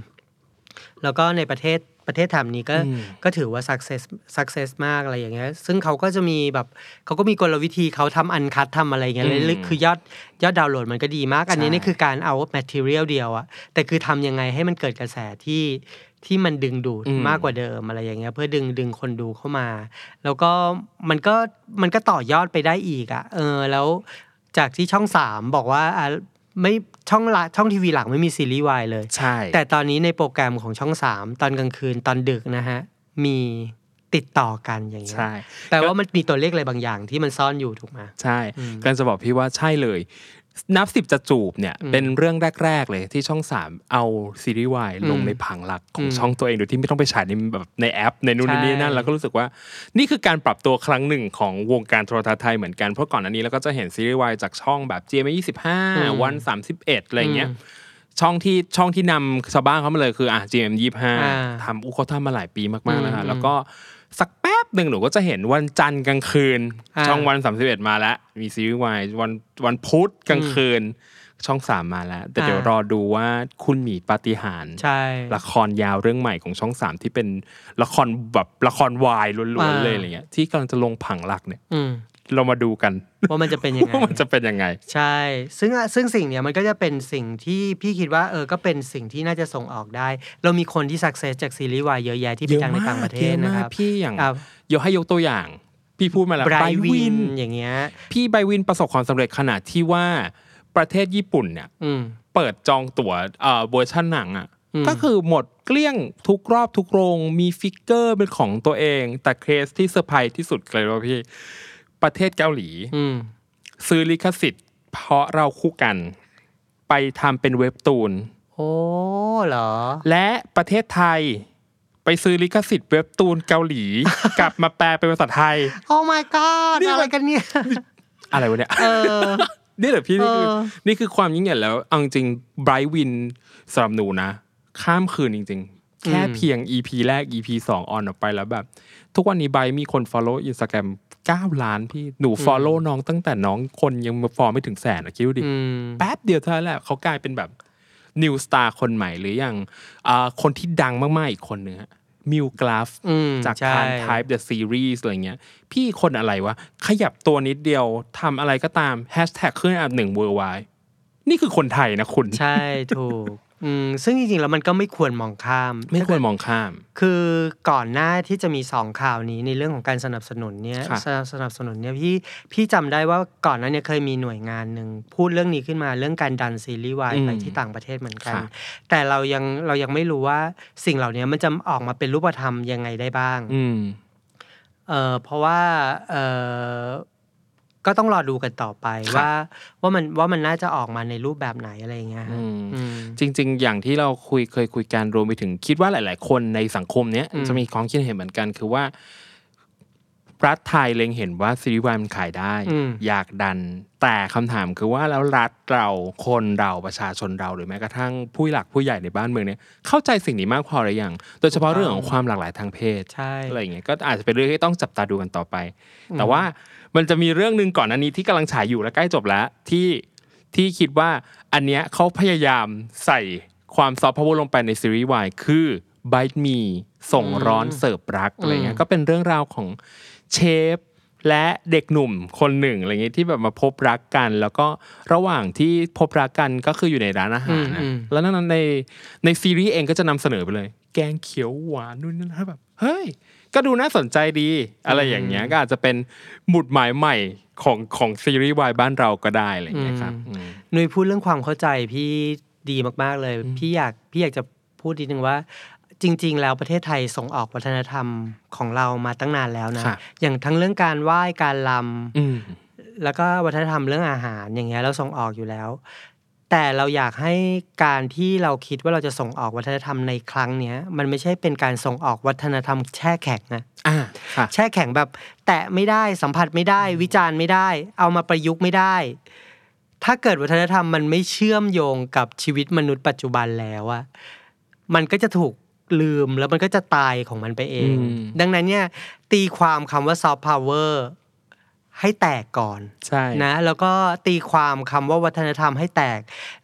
แล้วก็ในประเทศ ประเทศแถบนี้ก็อืมก็ถือว่า success success มากอะไรอย่างเงี้ยซึ่งเขาก็จะมีแบบเขาก็มีกลวิธีเขาทำ uncut ทำอะไรอย่างเงี้ยเลยคือยอดยอดดาวน์โหลดมันก็ดีมาก อันนี้นี่คือการเอา material เดียวอะแต่คือทำยังไงให้มันเกิดกระแสที่ที่มันดึงดูดอืมมากกว่าเดิมอะไรอย่างเงี้ยเพื่อดึงดึงคนดูเข้ามา แล้วก็มันก็มันก็ต่อยอดไปได้อีกอะเออแล้วจากที่ช่องสามบอกว่าอะ ไม่ช่องละช่องทีวีหลักไม่มีซีรีส์วายเลย ใช่ แต่ตอนนี้ในโปรแกรมของช่องสามตอนกลางคืนตอนดึกนะฮะ มีติดต่อกันอย่างเงี้ยใช่แต่ว่ามันมีตัวเลขอะไรบางอย่างที่มันซ่อนอยู่ถูกไหมใช่อืมกำลังจะบอกพี่ว่าใช่เลย นับสิบจะจูบเนี่ยอืมเป็นเรื่องแรก ๆ เลยที่ช่องสามเอาซีรีส์วายลงอืมในผังหลักของอืมช่องตัวเองโดยที่ไม่ต้องไปฉายในแบบในแอป ในนู่นใช่นี่นั่นแล้วก็รู้สึกว่า นี่คือการปรับตัวครั้งหนึ่งของวงการโทรทัศน์ไทยเหมือนกันเพราะก่อนอันนี้เราก็จะเห็นซีรีส์วายจากช่องแบบ GMM 25วัน31อะไรเงี้ยช่องที่ช่องที่นำชาวบ้านเขามาเลยคืออะ GM ยี่ห้าอ่าทำอุยเขาทำมาหลายปีมากๆแล้วอืค่ะมแล้วก็สักแป๊บ หนึ่งหนูก็จะเห็นวันจันทร์กลางคืนอ่าช่องวันสามสิบเอ็ดมาแล้ว มีซีรีส์วายวันวันพุธกลางคืน ช่องสามมาแล้ว แต่เดี๋ยวอ่ารอดูว่าคุณหมีปาฏิหาริย์ใช่ละครยาวเรื่องใหม่ของช่องสามที่เป็นละครแบบละครวายล้วนอ่าๆเลยอะไรเงี้ยที่กำลังจะลงผังหลักเนี่ยอืม เรามาดูกัน ว่ามันจะเป็นยังไงว่ามันจะเป็นยังไง ใช่ ซึ่งซึ่งสิ่งเนี้ยมันก็จะเป็นสิ่งที่พี่คิดว่าเออก็เป็นสิ่งที่น่าจะส่งออกได้ เรามีคนที่สักเซสจากซีรีส์วายเยอะแยะที่ไปดังในต่างประเทศยอมากนะครับพี่อย่างอะยกให้ยกตัวอย่าง พี่พูดมาแล้วไบร์ทไบร์ทวินวินอย่างเงี้ยพี่ไบร์ทวินประสบความสำเร็จขนาดที่ว่าประเทศญี่ปุ่นเนี่ยอืมเปิดจองตั๋วเอ่อเวอร์ชันหนังอะอืมก็คือหมดเกลี้ยงทุกรอบทุกโรงมี figure เป็นของตัวเอง แต่เคสที่เซอร์ไพรส์ที่สุดเลยว่าพี่ ประเทศเกาหลีอืมซื้อลิขสิทธิ์ เพราะเราคู่กัน ไปทำเป็นเว็บตูน โอ้เหรอ และประเทศไทย ไปซื้อลิขสิทธิ์เว็บตูนเกาหลี กลับมาแปลเป็นภาษาไทย โอ้ my god นี่มันอะไรกันเนี่ย อะไรวะเนี่ยเออนี่เหรอพี่นี่คือเออนี่คือความยิ่งใหญ่แล้วเอาจริงไบรท์วินสำหรับหนูนะ ข้ามคืนจริง ๆ แค่เพียง EP แรก EP สองออนออกไปแล้วแบบ ทุกวันนี้ไบรท์มีคน follow Instagram 9 ล้านพี่หนู follow น้องตั้งแต่น้องคนยังมาฟอลไม่ถึงแสนอะคิดดูดิอืแป๊บเดียวเท่านั้นแหละเขากลายเป็นแบบ new star คนใหม่หรืออย่างอ่าคนที่ดังมากๆอีกคนหนึ่งมิวกลัฟอืมจากใช่ TharnType the Series อะไรเงี้ย พี่คนอะไรวะ ขยับตัวนิดเดียวทำอะไรก็ตามแฮชแท็กขึ้นอันดับหนึ่ง worldwideนี่คือคนไทยนะคุณ ใช่ถูก อืมซึ่งจริงๆแล้วมันก็ไม่ควรมองข้าม ไม่ควรมองข้าม คือก่อนหน้าที่จะมีสองข่าวนี้ในเรื่องของการสนับสนุนเนี่ยครับสนับสนับสนุนเนี่ยพี่พี่จำได้ว่าก่อนหนั้นเนี่ยเคยมีหน่วยงานหนึ่งพูดเรื่องนี้ขึ้นมาเรื่องการดันซีรีส์วายไปที่ต่างประเทศเหมือนกันครับแต่เรายังเรายังไม่รู้ว่าสิ่งเหล่านี้มันจะออกมาเป็นรูปธรรมยังไงได้บ้าง อืม เออเพราะว่าเออ ก็ต้องรอดูกันต่อไปครับว่าว่ามันว่ามันน่าจะออกมาในรูปแบบไหนอะไรอย่างเงี้ยฮะอืมอืมจริง ๆ อย่างที่เราคุยเคยคุยกันรวมไปถึงคิดว่าหลาย ๆ คนในสังคมเนี้ยอืมจะมีความคิดเห็นเหมือนกันคือว่ารัฐไทยเล็งเห็นว่าซีรีส์วายมันขายได้อืมอยากดัน แต่คำถามคือว่าแล้วรัฐเราคนเราประชาชนเราหรือแม้กระทั่งผู้หลักผู้ใหญ่ในบ้านเมืองเนี่ยเข้าใจสิ่งนี้มากพอหรือยังโดยเฉพาะเรื่องของความหลากหลายทางเพศใช่อะไรอย่างเงี้ยก็อาจจะเป็นเรื่องที่ต้องจับตาดูกันต่อไป แต่ว่า มันจะมีเรื่องหนึ่งก่อนอันนี้ที่กำลังฉายอยู่และใกล้จบแล้วที่ที่คิดว่าอันเนี้ยเขาพยายามใส่ความซอฟต์พาวเวอร์ลงไปในซีรีส์วายคือ Bite Me ส่งร้อนเสิร์ฟรักอะไรเงี้ยก็เป็นเรื่องราวของเชฟและเด็กหนุ่มคนหนึ่งอะไรเงี้ยที่แบบมาพบรักกัน แล้วก็ระหว่างที่พบรักกันก็คืออยู่ในร้านอาหารนะอืมอืมแล้วนั้นในในซีรีส์เองก็จะนำเสนอไปเลย แกงเขียวหวานนู่นนั่นแบบเฮ้ย ก็ดูน่าสนใจดี อะไรอย่างเงี้ยก็อาจจะเป็นหมุดหมายใหม่ของของซีรีส์วายบ้านเราก็ได้อะไรอย่างเงี้ยครับอืมนุ้ยพูดเรื่องความเข้าใจพี่ดีมากๆเลย พี่อยากพี่อยากจะพูดนิดนึงว่าจริง ๆ แล้วประเทศไทยส่งออกวัฒนธรรมของเรามาตั้งนานแล้วนะครับอย่างทั้งเรื่องการไหว้การลอืมำแล้วก็วัฒนธรรมเรื่องอาหารอย่างเงี้ยเราส่งออกอยู่แล้ว แต่เราอยากให้การที่เราคิดว่าเราจะส่งออกวัฒนธรรมในครั้งเนี้ย มันไม่ใช่เป็นการส่งออกวัฒนธรรมแช่แข็งนะอ่าค่ะแช่แข็งแบบ แตะไม่ได้สัมผัสไม่ได้ วิจารณ์ไม่ได้ เอามาประยุกต์ไม่ได้ ถ้าเกิดวัฒนธรรมมันไม่เชื่อมโยงกับชีวิตมนุษย์ปัจจุบันแล้วอะมันก็จะถูกลืมแล้วมันก็จะตายของมันไปเองอืมดังนั้นเนี่ยตีความคำว่าซอฟต์พาวเวอร์ ให้แตกก่อนใช่นะแล้วก็ตีความคำว่าวัฒนธรรมให้แตก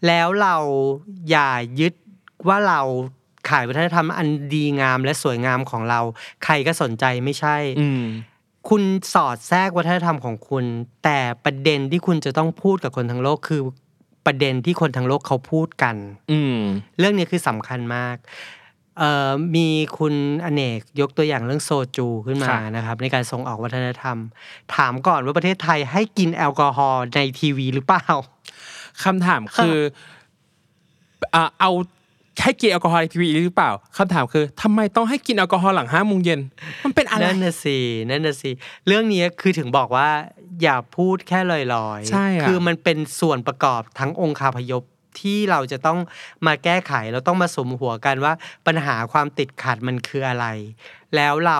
แล้วเราอย่ายึดว่าเราขายวัฒนธรรมอันดีงามและสวยงามของเรา ใครก็สนใจไม่ใช่อืมคุณสอดแทรกวัฒนธรรมของคุณ แต่ประเด็นที่คุณจะต้องพูดกับคนทั้งโลกคือประเด็นที่คนทั้งโลกเขาพูดกัน อืมเรื่องนี้คือสำคัญมากเอ่อ มีคุณอเนกยกตัวอย่างเรื่องโซจูขึ้นมาครับนะครับ ในการส่งออกวัฒนธรรม ถามก่อนว่าประเทศไทยให้กินแอลกอฮอล์ในทีวีหรือเปล่าคำถามคืออ่าเอาให้กินแอลกอฮอล์ในทีวีหรือเปล่าคำถามคือทำไมต้องให้กินแอลกอฮอล์หลังห้าโมงเย็นมันเป็นอะไรนั่นน่ะสินั่นน่ะสิเรื่องนี้คือถึงบอกว่าอย่าพูดแค่ลอยๆใช่อะคือมันเป็นส่วนประกอบทั้งองค์คาพยพ ที่เราจะต้องมาแก้ไขเราต้องมาสมหัวกันว่าปัญหาความติดขัดมันคืออะไร แล้วเรา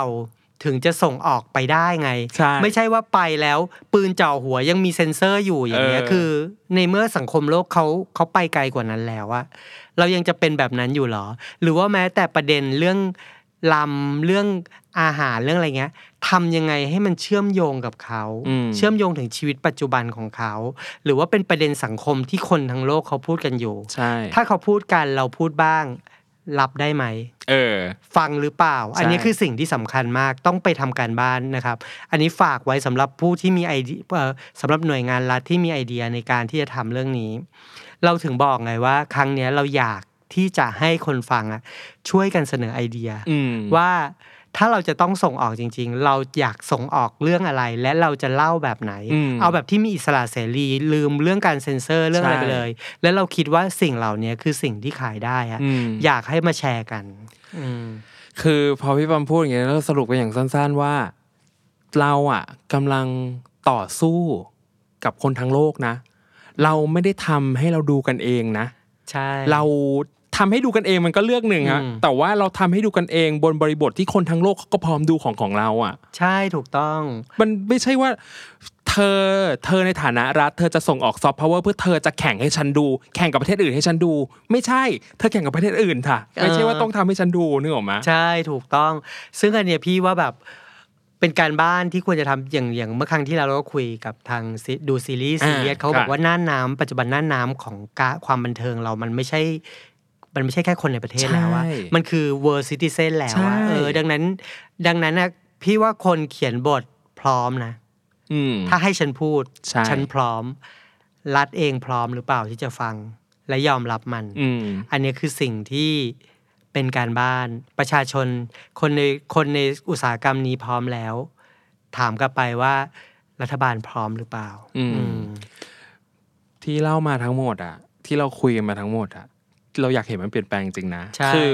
ถึงจะส่งออกไปได้ไงใช่ไม่ใช่ว่าไปแล้วปืนจ่อหัวยังมีเซ็นเซอร์อยู่อย่างเงี้ยเออคือ ในเมื่อสังคมโลกเขาเขาไปไกลกว่านั้นแล้วอะเรายังจะเป็นแบบนั้นอยู่เหรอ หรือว่าแม้แต่ประเด็นเรื่องลำเรื่อง อาหารเรื่องอะไรเงี้ยทำยังไงให้มันเชื่อมโยงกับเขาอืมเชื่อมโยงถึงชีวิตปัจจุบันของเขา หรือว่าเป็นประเด็นสังคมที่คนทั้งโลกเขาพูดกันอยู่ใช่ถ้าเขาพูดกันเราพูดบ้าง รับได้ไหมเออ ฟังหรือเปล่า อันนี้ใช่คือสิ่งที่สำคัญมากต้องไปทำการบ้านนะครับ อันนี้ฝากไว้สำหรับผู้ที่มีไอเดียเอ่อสำหรับหน่วยงานรัฐที่มีไอเดียในการที่จะทำเรื่องนี้ เราถึงบอกไงว่า ครั้งเนี้ยเราอยากที่จะให้คนฟังอะช่วยกันเสนอไอเดียอืมว่า ถ้าเราจะต้องส่งออกจริง ๆ เราอยากส่งออกเรื่องอะไร และเราจะเล่าแบบไหนอืมเอาแบบที่มีอิสระเสรีลืมเรื่องการเซ็นเซอร์เรื่องอะไรใช่ไปเลย แล้วเราคิดว่าสิ่งเหล่านี้คือสิ่งที่ขายได้อะอืมอยากให้มาแชร์กันอืมคือพอพี่ปั๊มพูดอย่างเงี้ยแล้วสรุปกันอย่างสั้น ๆว่า เราอะกำลังต่อสู้กับคนทั้งโลกนะ เราไม่ได้ทำให้เราดูกันเองนะใช่เรา ทำให้ดูกันเองมันก็เลือกหนึ่งฮะอืมแต่ว่าเราทำให้ดูกันเองบนบริบทที่คนทั้งโลกเขาก็พร้อมดูของของเราอะ ใช่ถูกต้อง มันไม่ใช่ว่า เธอเธอในฐานะรัฐเธอจะส่งออกซอฟต์พาวเวอร์เพื่อเธอจะแข่งให้ฉันดู แข่งกับประเทศอื่นให้ฉันดู ไม่ใช่เธอแข่งกับประเทศอื่นค่ะ ไม่ใช่ว่าต้องทำให้ฉันดูนึกออกไหมใช่ถูกต้อง ซึ่งอันเนี้ยพี่ว่าแบบเป็นการบ้านที่ควรจะทำอย่างอย่างเมื่อครั้งที่เราเราก็คุยกับทางซีดูซีรีส์ซีเรียสเขาบอกว่าน่านน้ำปัจจุบันน่านน้ำของกะความบันเทิงเรามันไม่ใช่ มันไม่ใช่แค่คนในประเทศแล้วอะใช่มันคือ world citizen แล้วใช่อะเออ ดังนั้น ดังนั้นนะพี่ว่าคนเขียนบทพร้อมนะอืมถ้าให้ฉันพูดใช่ฉันพร้อม รัฐเองพร้อมหรือเปล่าที่จะฟัง และยอมรับมันอืมอันนี้คือสิ่งที่เป็นการบ้านประชาชนคนในคนในอุตสาหกรรมนี้พร้อมแล้ว ถามกลับไปว่ารัฐบาลพร้อมหรือเปล่าอืมอืมที่เล่ามาทั้งหมดอะที่เราคุยกันมาทั้งหมดอะ เราอยากเห็นมันเปลี่ยนแปลงจริงๆนะใช่คือ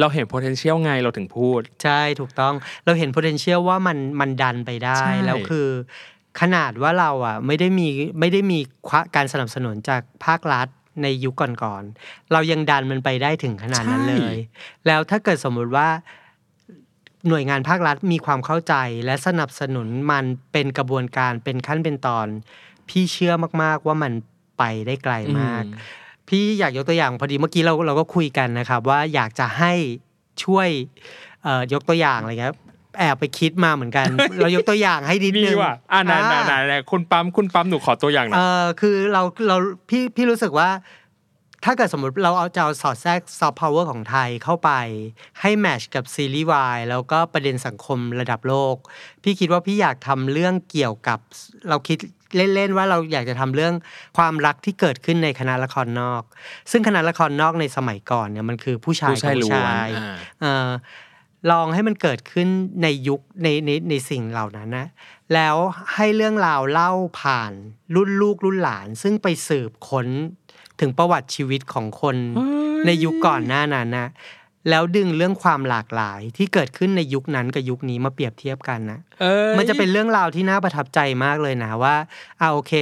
เราเห็น potential ไงเราถึงพูด ใช่ถูกต้องเราเห็น potential ว่ามันมันดันไปได้ใช่แล้วคือ ขนาดว่าเราอะไม่ได้มีไม่ได้มีควะการสนับสนุนจากภาครัฐในยุคก่อนๆเรายังดันมันไปได้ถึงขนาดนั้นเลย แล้วถ้าเกิดสมมุติว่าหน่วยงานภาครัฐมีความเข้าใจและสนับสนุนมันเป็นกระบวนการเป็นขั้นเป็นตอน พี่เชื่อมากๆว่ามันไปได้ไกลมากอืม พี่อยากยกตัวอย่างพอดีเมื่อกี้เราเราก็คุยกันนะครับ ว่าอยากจะให้ช่วยเอ่อยกตัวอย่างอะไรเงี้ยแอบไปคิดมาเหมือนกัน เรายกตัวอย่างให้นิดมีนึงว่ะอ่าไหนไหนไหนไหนคุณปั๊มคุณปั๊มหนูขอตัวอย่างหน่เออยอคือเราเราพี่พี่รู้สึกว่า ถ้าเกิดสมมติเราเอาจะเอาสอดแทรกซอฟต์พาวเวอร์ของไทยเข้าไป ให้แมทชกับซีรีส์วายแล้วก็ประเด็นสังคมระดับโลก พี่คิดว่าพี่อยากทำเรื่องเกี่ยวกับเราคิดเล่น ๆ ว่าเราอยากจะทำเรื่องความรักที่เกิดขึ้นในคณะละครนอก ซึ่งคณะละครนอกในสมัยก่อนเนี่ยมันคือผู้ชายผู้กับชายล้ผู้วนชายอ่าเอ่อลองให้มันเกิดขึ้นในยุคในในในสิ่งเหล่านั้นนะ แล้วให้เรื่องราวเล่าผ่านรุ่นลูกรุ่นหลาน ซึ่งไปสืบค้น ถึงประวัติชีวิตของคนในยุคก่อนหน้านั้นนะแล้วดึงเรื่องความหลากหลายที่เกิดขึ้นในยุคนั้นกับยุคนี้มาเปรียบเทียบกันนะเอ้ยมันจะเป็นเรื่องราวที่น่าประทับใจมากเลยนะว่าอ่าโอเค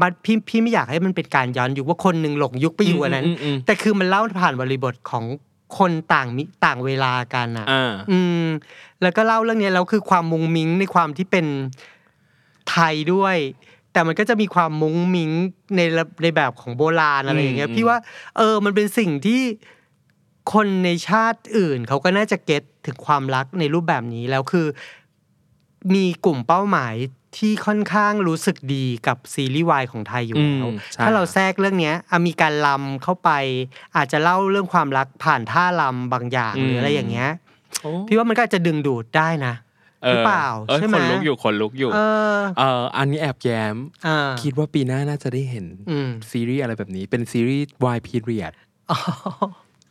บัดพี่พี่ไม่อยากให้มันเป็นการย้อนยุคว่าคนหนึ่งหลงยุคไปอยู่อันนั้นอืมอืมอืมแต่คือมันเล่าผ่านบริบทของคนต่างมิต่างเวลากันอะอ่าอืม แล้วก็เล่าเรื่องนี้แล้วคือความมุงมิงในความที่เป็นไทยด้วย แต่มันก็จะมีความมุงมิงในระในแบบของโบราณอะไรอย่างเงี้ยอืมพี่ว่า เออมันเป็นสิ่งที่คนในชาติอื่นเขาก็น่าจะเก็ตถึงความรักในรูปแบบนี้แล้วคือ มีกลุ่มเป้าหมายที่ค่อนข้างรู้สึกดีกับซีรีส์วายของไทยอยู่แล้วอืมใช่ถ้าเราแทรกเรื่องเนี้ยอะมีการลำเข้าไป อาจจะเล่าเรื่องความรักผ่านท่าลำบางอย่างหรืออะไรอย่างเงี้ยโอ้พี่ว่ามันก็อาจจะดึงดูดได้นะ หรือเปล่าเออใช่ไหมคนลุกอยู่คนลุกอยู่เออเอออันนี้แอบแย้มอ่าคิดว่าปีหน้าน่าจะได้เห็นอืมซีรีส์อะไรแบบนี้เป็นซีรีส์วา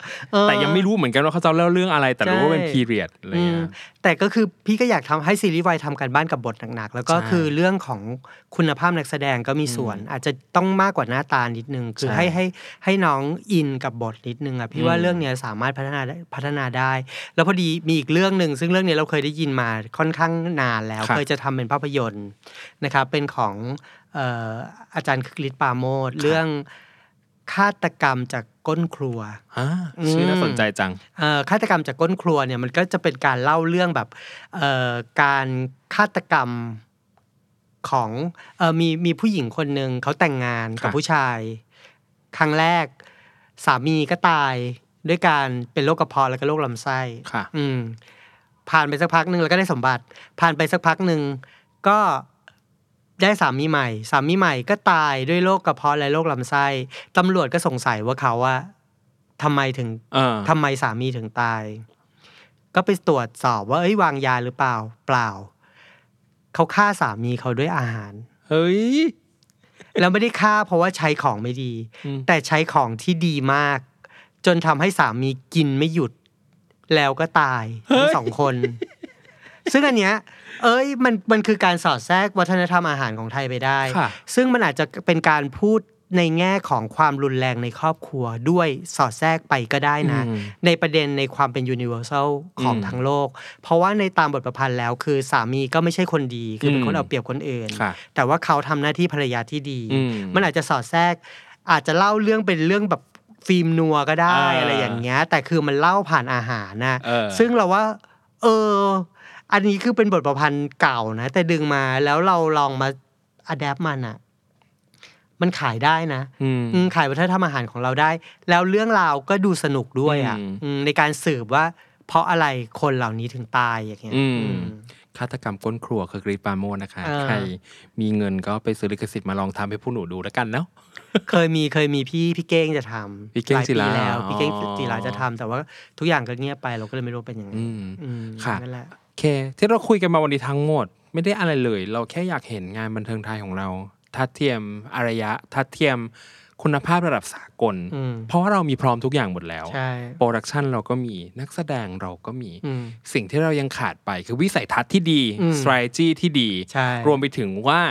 ยพีเรียดอ๋อเออแต่ยังไม่รู้เหมือนกันว่าเขาจะเล่าเรื่องอะไร แต่รู้ว่าเป็นใช่พีเรียดอะไรอืเงี้มยแต่ก็คือพี่ก็อยากทำให้ซีรีส์วายทำการบ้านกับบทหนักๆ แล้วก็ใช่คือเรื่องของคุณภาพนักแสดงก็มีส่วน อาจจะต้องมากกว่าหน้าตานิดนึง คือใช่ให้ให้ให้น้องอินกับบทนิดนึงอะพี่ว่าอืมเรื่องเนี้ยสามารถพัฒนาได้พัฒนาได้ แล้วพอดีมีอีกเรื่องหนึ่งซึ่งเรื่องนี้เราเคยได้ยินมาค่อนข้างนานแล้ว เคยจะทำเป็นภาพยนตร์นะครับเป็นของเอ่ออาจารย์คึกฤทธิ์ปราโมดเรื่อง ฆาตกรรมจากก้นครัวอ่าชื่อน่าสนใจจังเอ่อฆาตกรรมจากก้นครัวเนี่ยมันก็จะเป็นการเล่าเรื่องแบบเอ่อการฆาตกรรมของเอ่อมีมีผู้หญิงคนหนึ่งเขาแต่งงานกับค่ะผู้ชาย ครั้งแรกสามีก็ตายด้วยการเป็นโรคกระเพาะแล้วก็โรคลำไส้ค่ะ อืมผ่านไปสักพักหนึ่งแล้วก็ได้สมบัติ ผ่านไปสักพักหนึ่งก็ ได้สามีใหม่ สามีใหม่ก็ตายด้วยโรคกระเพาะและโรคลำไส้ตำรวจก็สงสัยว่าเขาว่าทำไมถึงเออทำไมสามีถึงตาย ก็ไปตรวจสอบว่าเอ้ยวางยาหรือเปล่า เปล่า เขาฆ่าสามีเขาด้วยอาหาร เฮ้ยแล้วไม่ได้ฆ่าเพราะว่าใช้ของไม่ดีอืมแต่ใช้ของที่ดีมาก จนทำให้สามีกินไม่หยุด แล้วก็ตายทั้งสองคน ซึ่งอันเนี้ยเอ้ยมันมันคือการสอดแทรกวัฒนธรรมอาหารของไทยไปได้ค่ะซึ่งมันอาจจะเป็นการพูดในแง่ของความรุนแรงในครอบครัวด้วยสอดแทรกไปก็ได้นะอืมในประเด็นในความเป็น universal ของอืมทั้งโลก เพราะว่าในตามบทประพันธ์แล้วคือสามีก็ไม่ใช่คนดี คือเป็นอืมคนเอาเปรียบคนอื่นค่ะแต่ว่าเขาทำหน้าที่ภรรยาที่ดีอืมมันอาจจะสอดแทรก อาจจะเล่าเรื่องเป็นเรื่องแบบฟิล์มนัวก็ได้อ่าอะไรอย่างเงี้ย แต่คือมันเล่าผ่านอาหารนะเออซึ่งเราว่า เออ อันนี้คือเป็นบทประพันธ์เก่านะ แต่ดึงมาแล้วเราลองมาอัดแอปมันอะมันขายได้นะอืมอืมขายวัฒนธรรมอาหารของเราได้ แล้วเรื่องราวก็ดูสนุกด้วยอะอืมอืมในการสืบว่า เพราะอะไรคนเหล่านี้ถึงตายอย่างเงี้ยอืมอืมฆาตกรรมก้นครัวคือกรีดปราโมชนะคะอ่าใครมีเงินก็ไปซื้อลิขสิทธิ์มาลองทำให้ผู้หนูดูแล้วกันเนาะเคยมีเคยมีพี่พี่เก้งจะทำพี่เก้งหลายศิลาปีแล้วอ๋อพี่เก้งศิลาจะทำแต่ว่าทุกอย่างก็เงียบไปเราก็เลยไม่รู้เป็นยังไงอืมอืมค่ะนั่นแหละโอ เค ที่เราคุยกันมาวันนี้ทั้งหมด ไม่ได้อะไรเลย เราแค่อยากเห็นงานบันเทิงไทยของเรา ทัดเทียมอารยะ ทัดเทียมคุณภาพระดับสากล อืม เพราะว่าเรามีพร้อมทุกอย่างหมดแล้ว ใช่ production เราก็มีนักแสดงเราก็มี อืม สิ่งที่เรายังขาดไปคือวิสัยทัศน์ที่ดี อืม strategy ที่ดี ใช่ รวมไปถึงว่า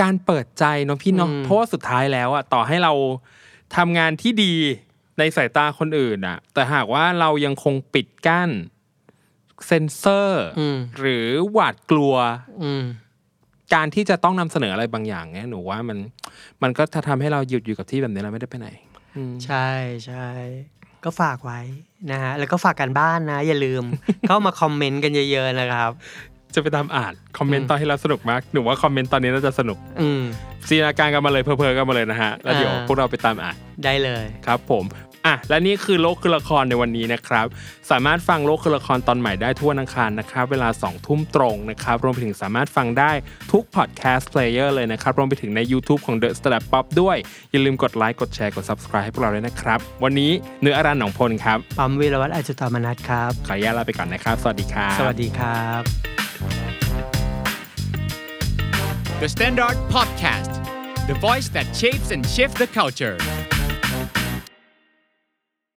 การเปิดใจเนาะพี่เนาะอืม เพราะว่าสุดท้ายแล้วอะต่อให้เราทำงานที่ดีในสายตาคนอื่นอะแต่หากว่าเรายังคงปิดกั้น เซนเซอร์อืมหรือหวาดกลัวอืมการที่จะต้องนำเสนออะไรบางอย่างเนี่ยหนูว่ามันมันก็จะทำให้เราหยุดอยู่กับที่แบบนี้เราไม่ได้ไปไหนอืมใช่ใช่ก็ฝากไว้นะฮะแล้วก็ฝากการบ้านนะ อย่าลืม เข้ามาคอมเมนต์กันเยอะ ๆ นะครับ จะไปตามอ่านคอมเมนต์ อืมตอนที่เราสนุกมากหนูว่าคอมเมนต์ตอนนี้น่าจะสนุก อืมจินตนาการกันมาเลยเพลอๆกันมาเลยนะฮะแล้วเดี๋ยวอ่าพวกเราไปตามอ่านได้เลยครับ ผม อะและนี่คือโลกคือละครในวันนี้นะครับ สามารถฟังโลกคือละครตอนใหม่ได้ทั่ววันอังคารนะครับ เวลา2ทุ่มตรงนะครับ รวมไปถึงสามารถฟังได้ทุกพอดแคสต์เพลเยอร์เลยนะครับ รวมไปถึงใน YouTube ของ The Standard Pop ด้วย อย่าลืมกดไลค์กดแชร์กด Subscribe ให้พวกเราด้วยนะครับ วันนี้เนื้ออารันหนองพลครับปั๊มวีรวัตรอจุตามนัทครับ ขออนุญาตลาไปก่อนนะครับ สวัสดีครับ สวัสดีครับ The Standard Podcast, the voice that shapes and shifts the culture.